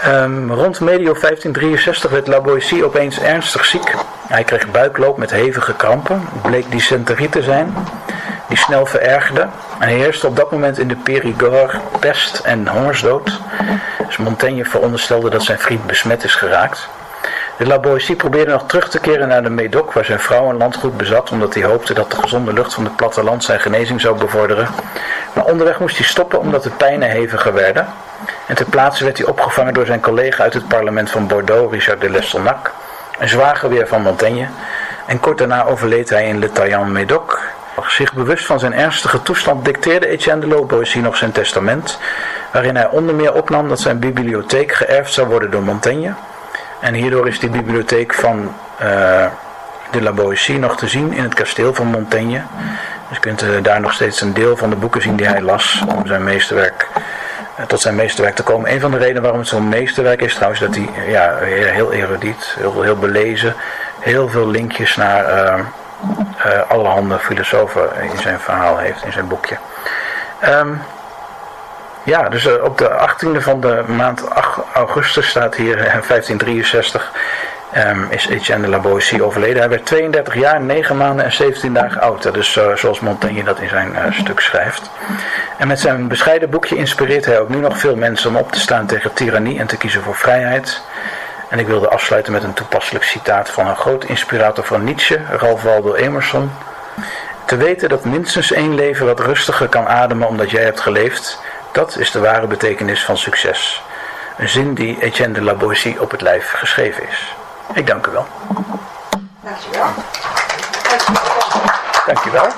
Um, rond medio 1563 werd La Boétie opeens ernstig ziek. Hij kreeg buikloop met hevige krampen. Bleek dysenterie te zijn, die snel verergerde. En heerste op dat moment in de Périgord pest en hongersdood. Dus Montaigne veronderstelde dat zijn vriend besmet is geraakt. De La Boétie probeerde nog terug te keren naar de Médoc, waar zijn vrouw een landgoed bezat, omdat hij hoopte dat de gezonde lucht van het platteland zijn genezing zou bevorderen. Maar onderweg moest hij stoppen omdat de pijnen heviger werden. En ter plaatse werd hij opgevangen door zijn collega uit het parlement van Bordeaux, Richard de Lestelnac, een zwager van Montaigne. En kort daarna overleed hij in Le Taillant-Médoc. Zich bewust van zijn ernstige toestand dicteerde Etienne de Boétie nog zijn testament, waarin hij onder meer opnam dat zijn bibliotheek geërfd zou worden door Montaigne. En hierdoor is die bibliotheek van uh, de La Boétie nog te zien in het kasteel van Montaigne. Dus je kunt uh, daar nog steeds een deel van de boeken zien die hij las om zijn meesterwerk eh, tot zijn meesterwerk te komen. Een van de redenen waarom het zo'n meesterwerk is trouwens dat hij ja, heel erudiet, heel, heel belezen, heel veel linkjes naar allerhande filosofen in zijn verhaal heeft, in zijn boekje. Um, ja, dus op de 18e van de maand augustus staat hier 1563 um, is Etienne de la Boétie overleden. Hij werd 32 jaar, 9 maanden en 17 dagen oud. Dus uh, zoals Montaigne dat in zijn stuk schrijft. En met zijn bescheiden boekje inspireert hij ook nu nog veel mensen om op te staan tegen tirannie en te kiezen voor vrijheid. En ik wilde afsluiten met een toepasselijk citaat van een groot inspirator van Nietzsche, Ralph Waldo Emerson. Te weten dat minstens één leven wat rustiger kan ademen omdat jij hebt geleefd, dat is de ware betekenis van succes. Een zin die Etienne de op het lijf geschreven is. Ik dank u wel.
Dankjewel.
Dankjewel.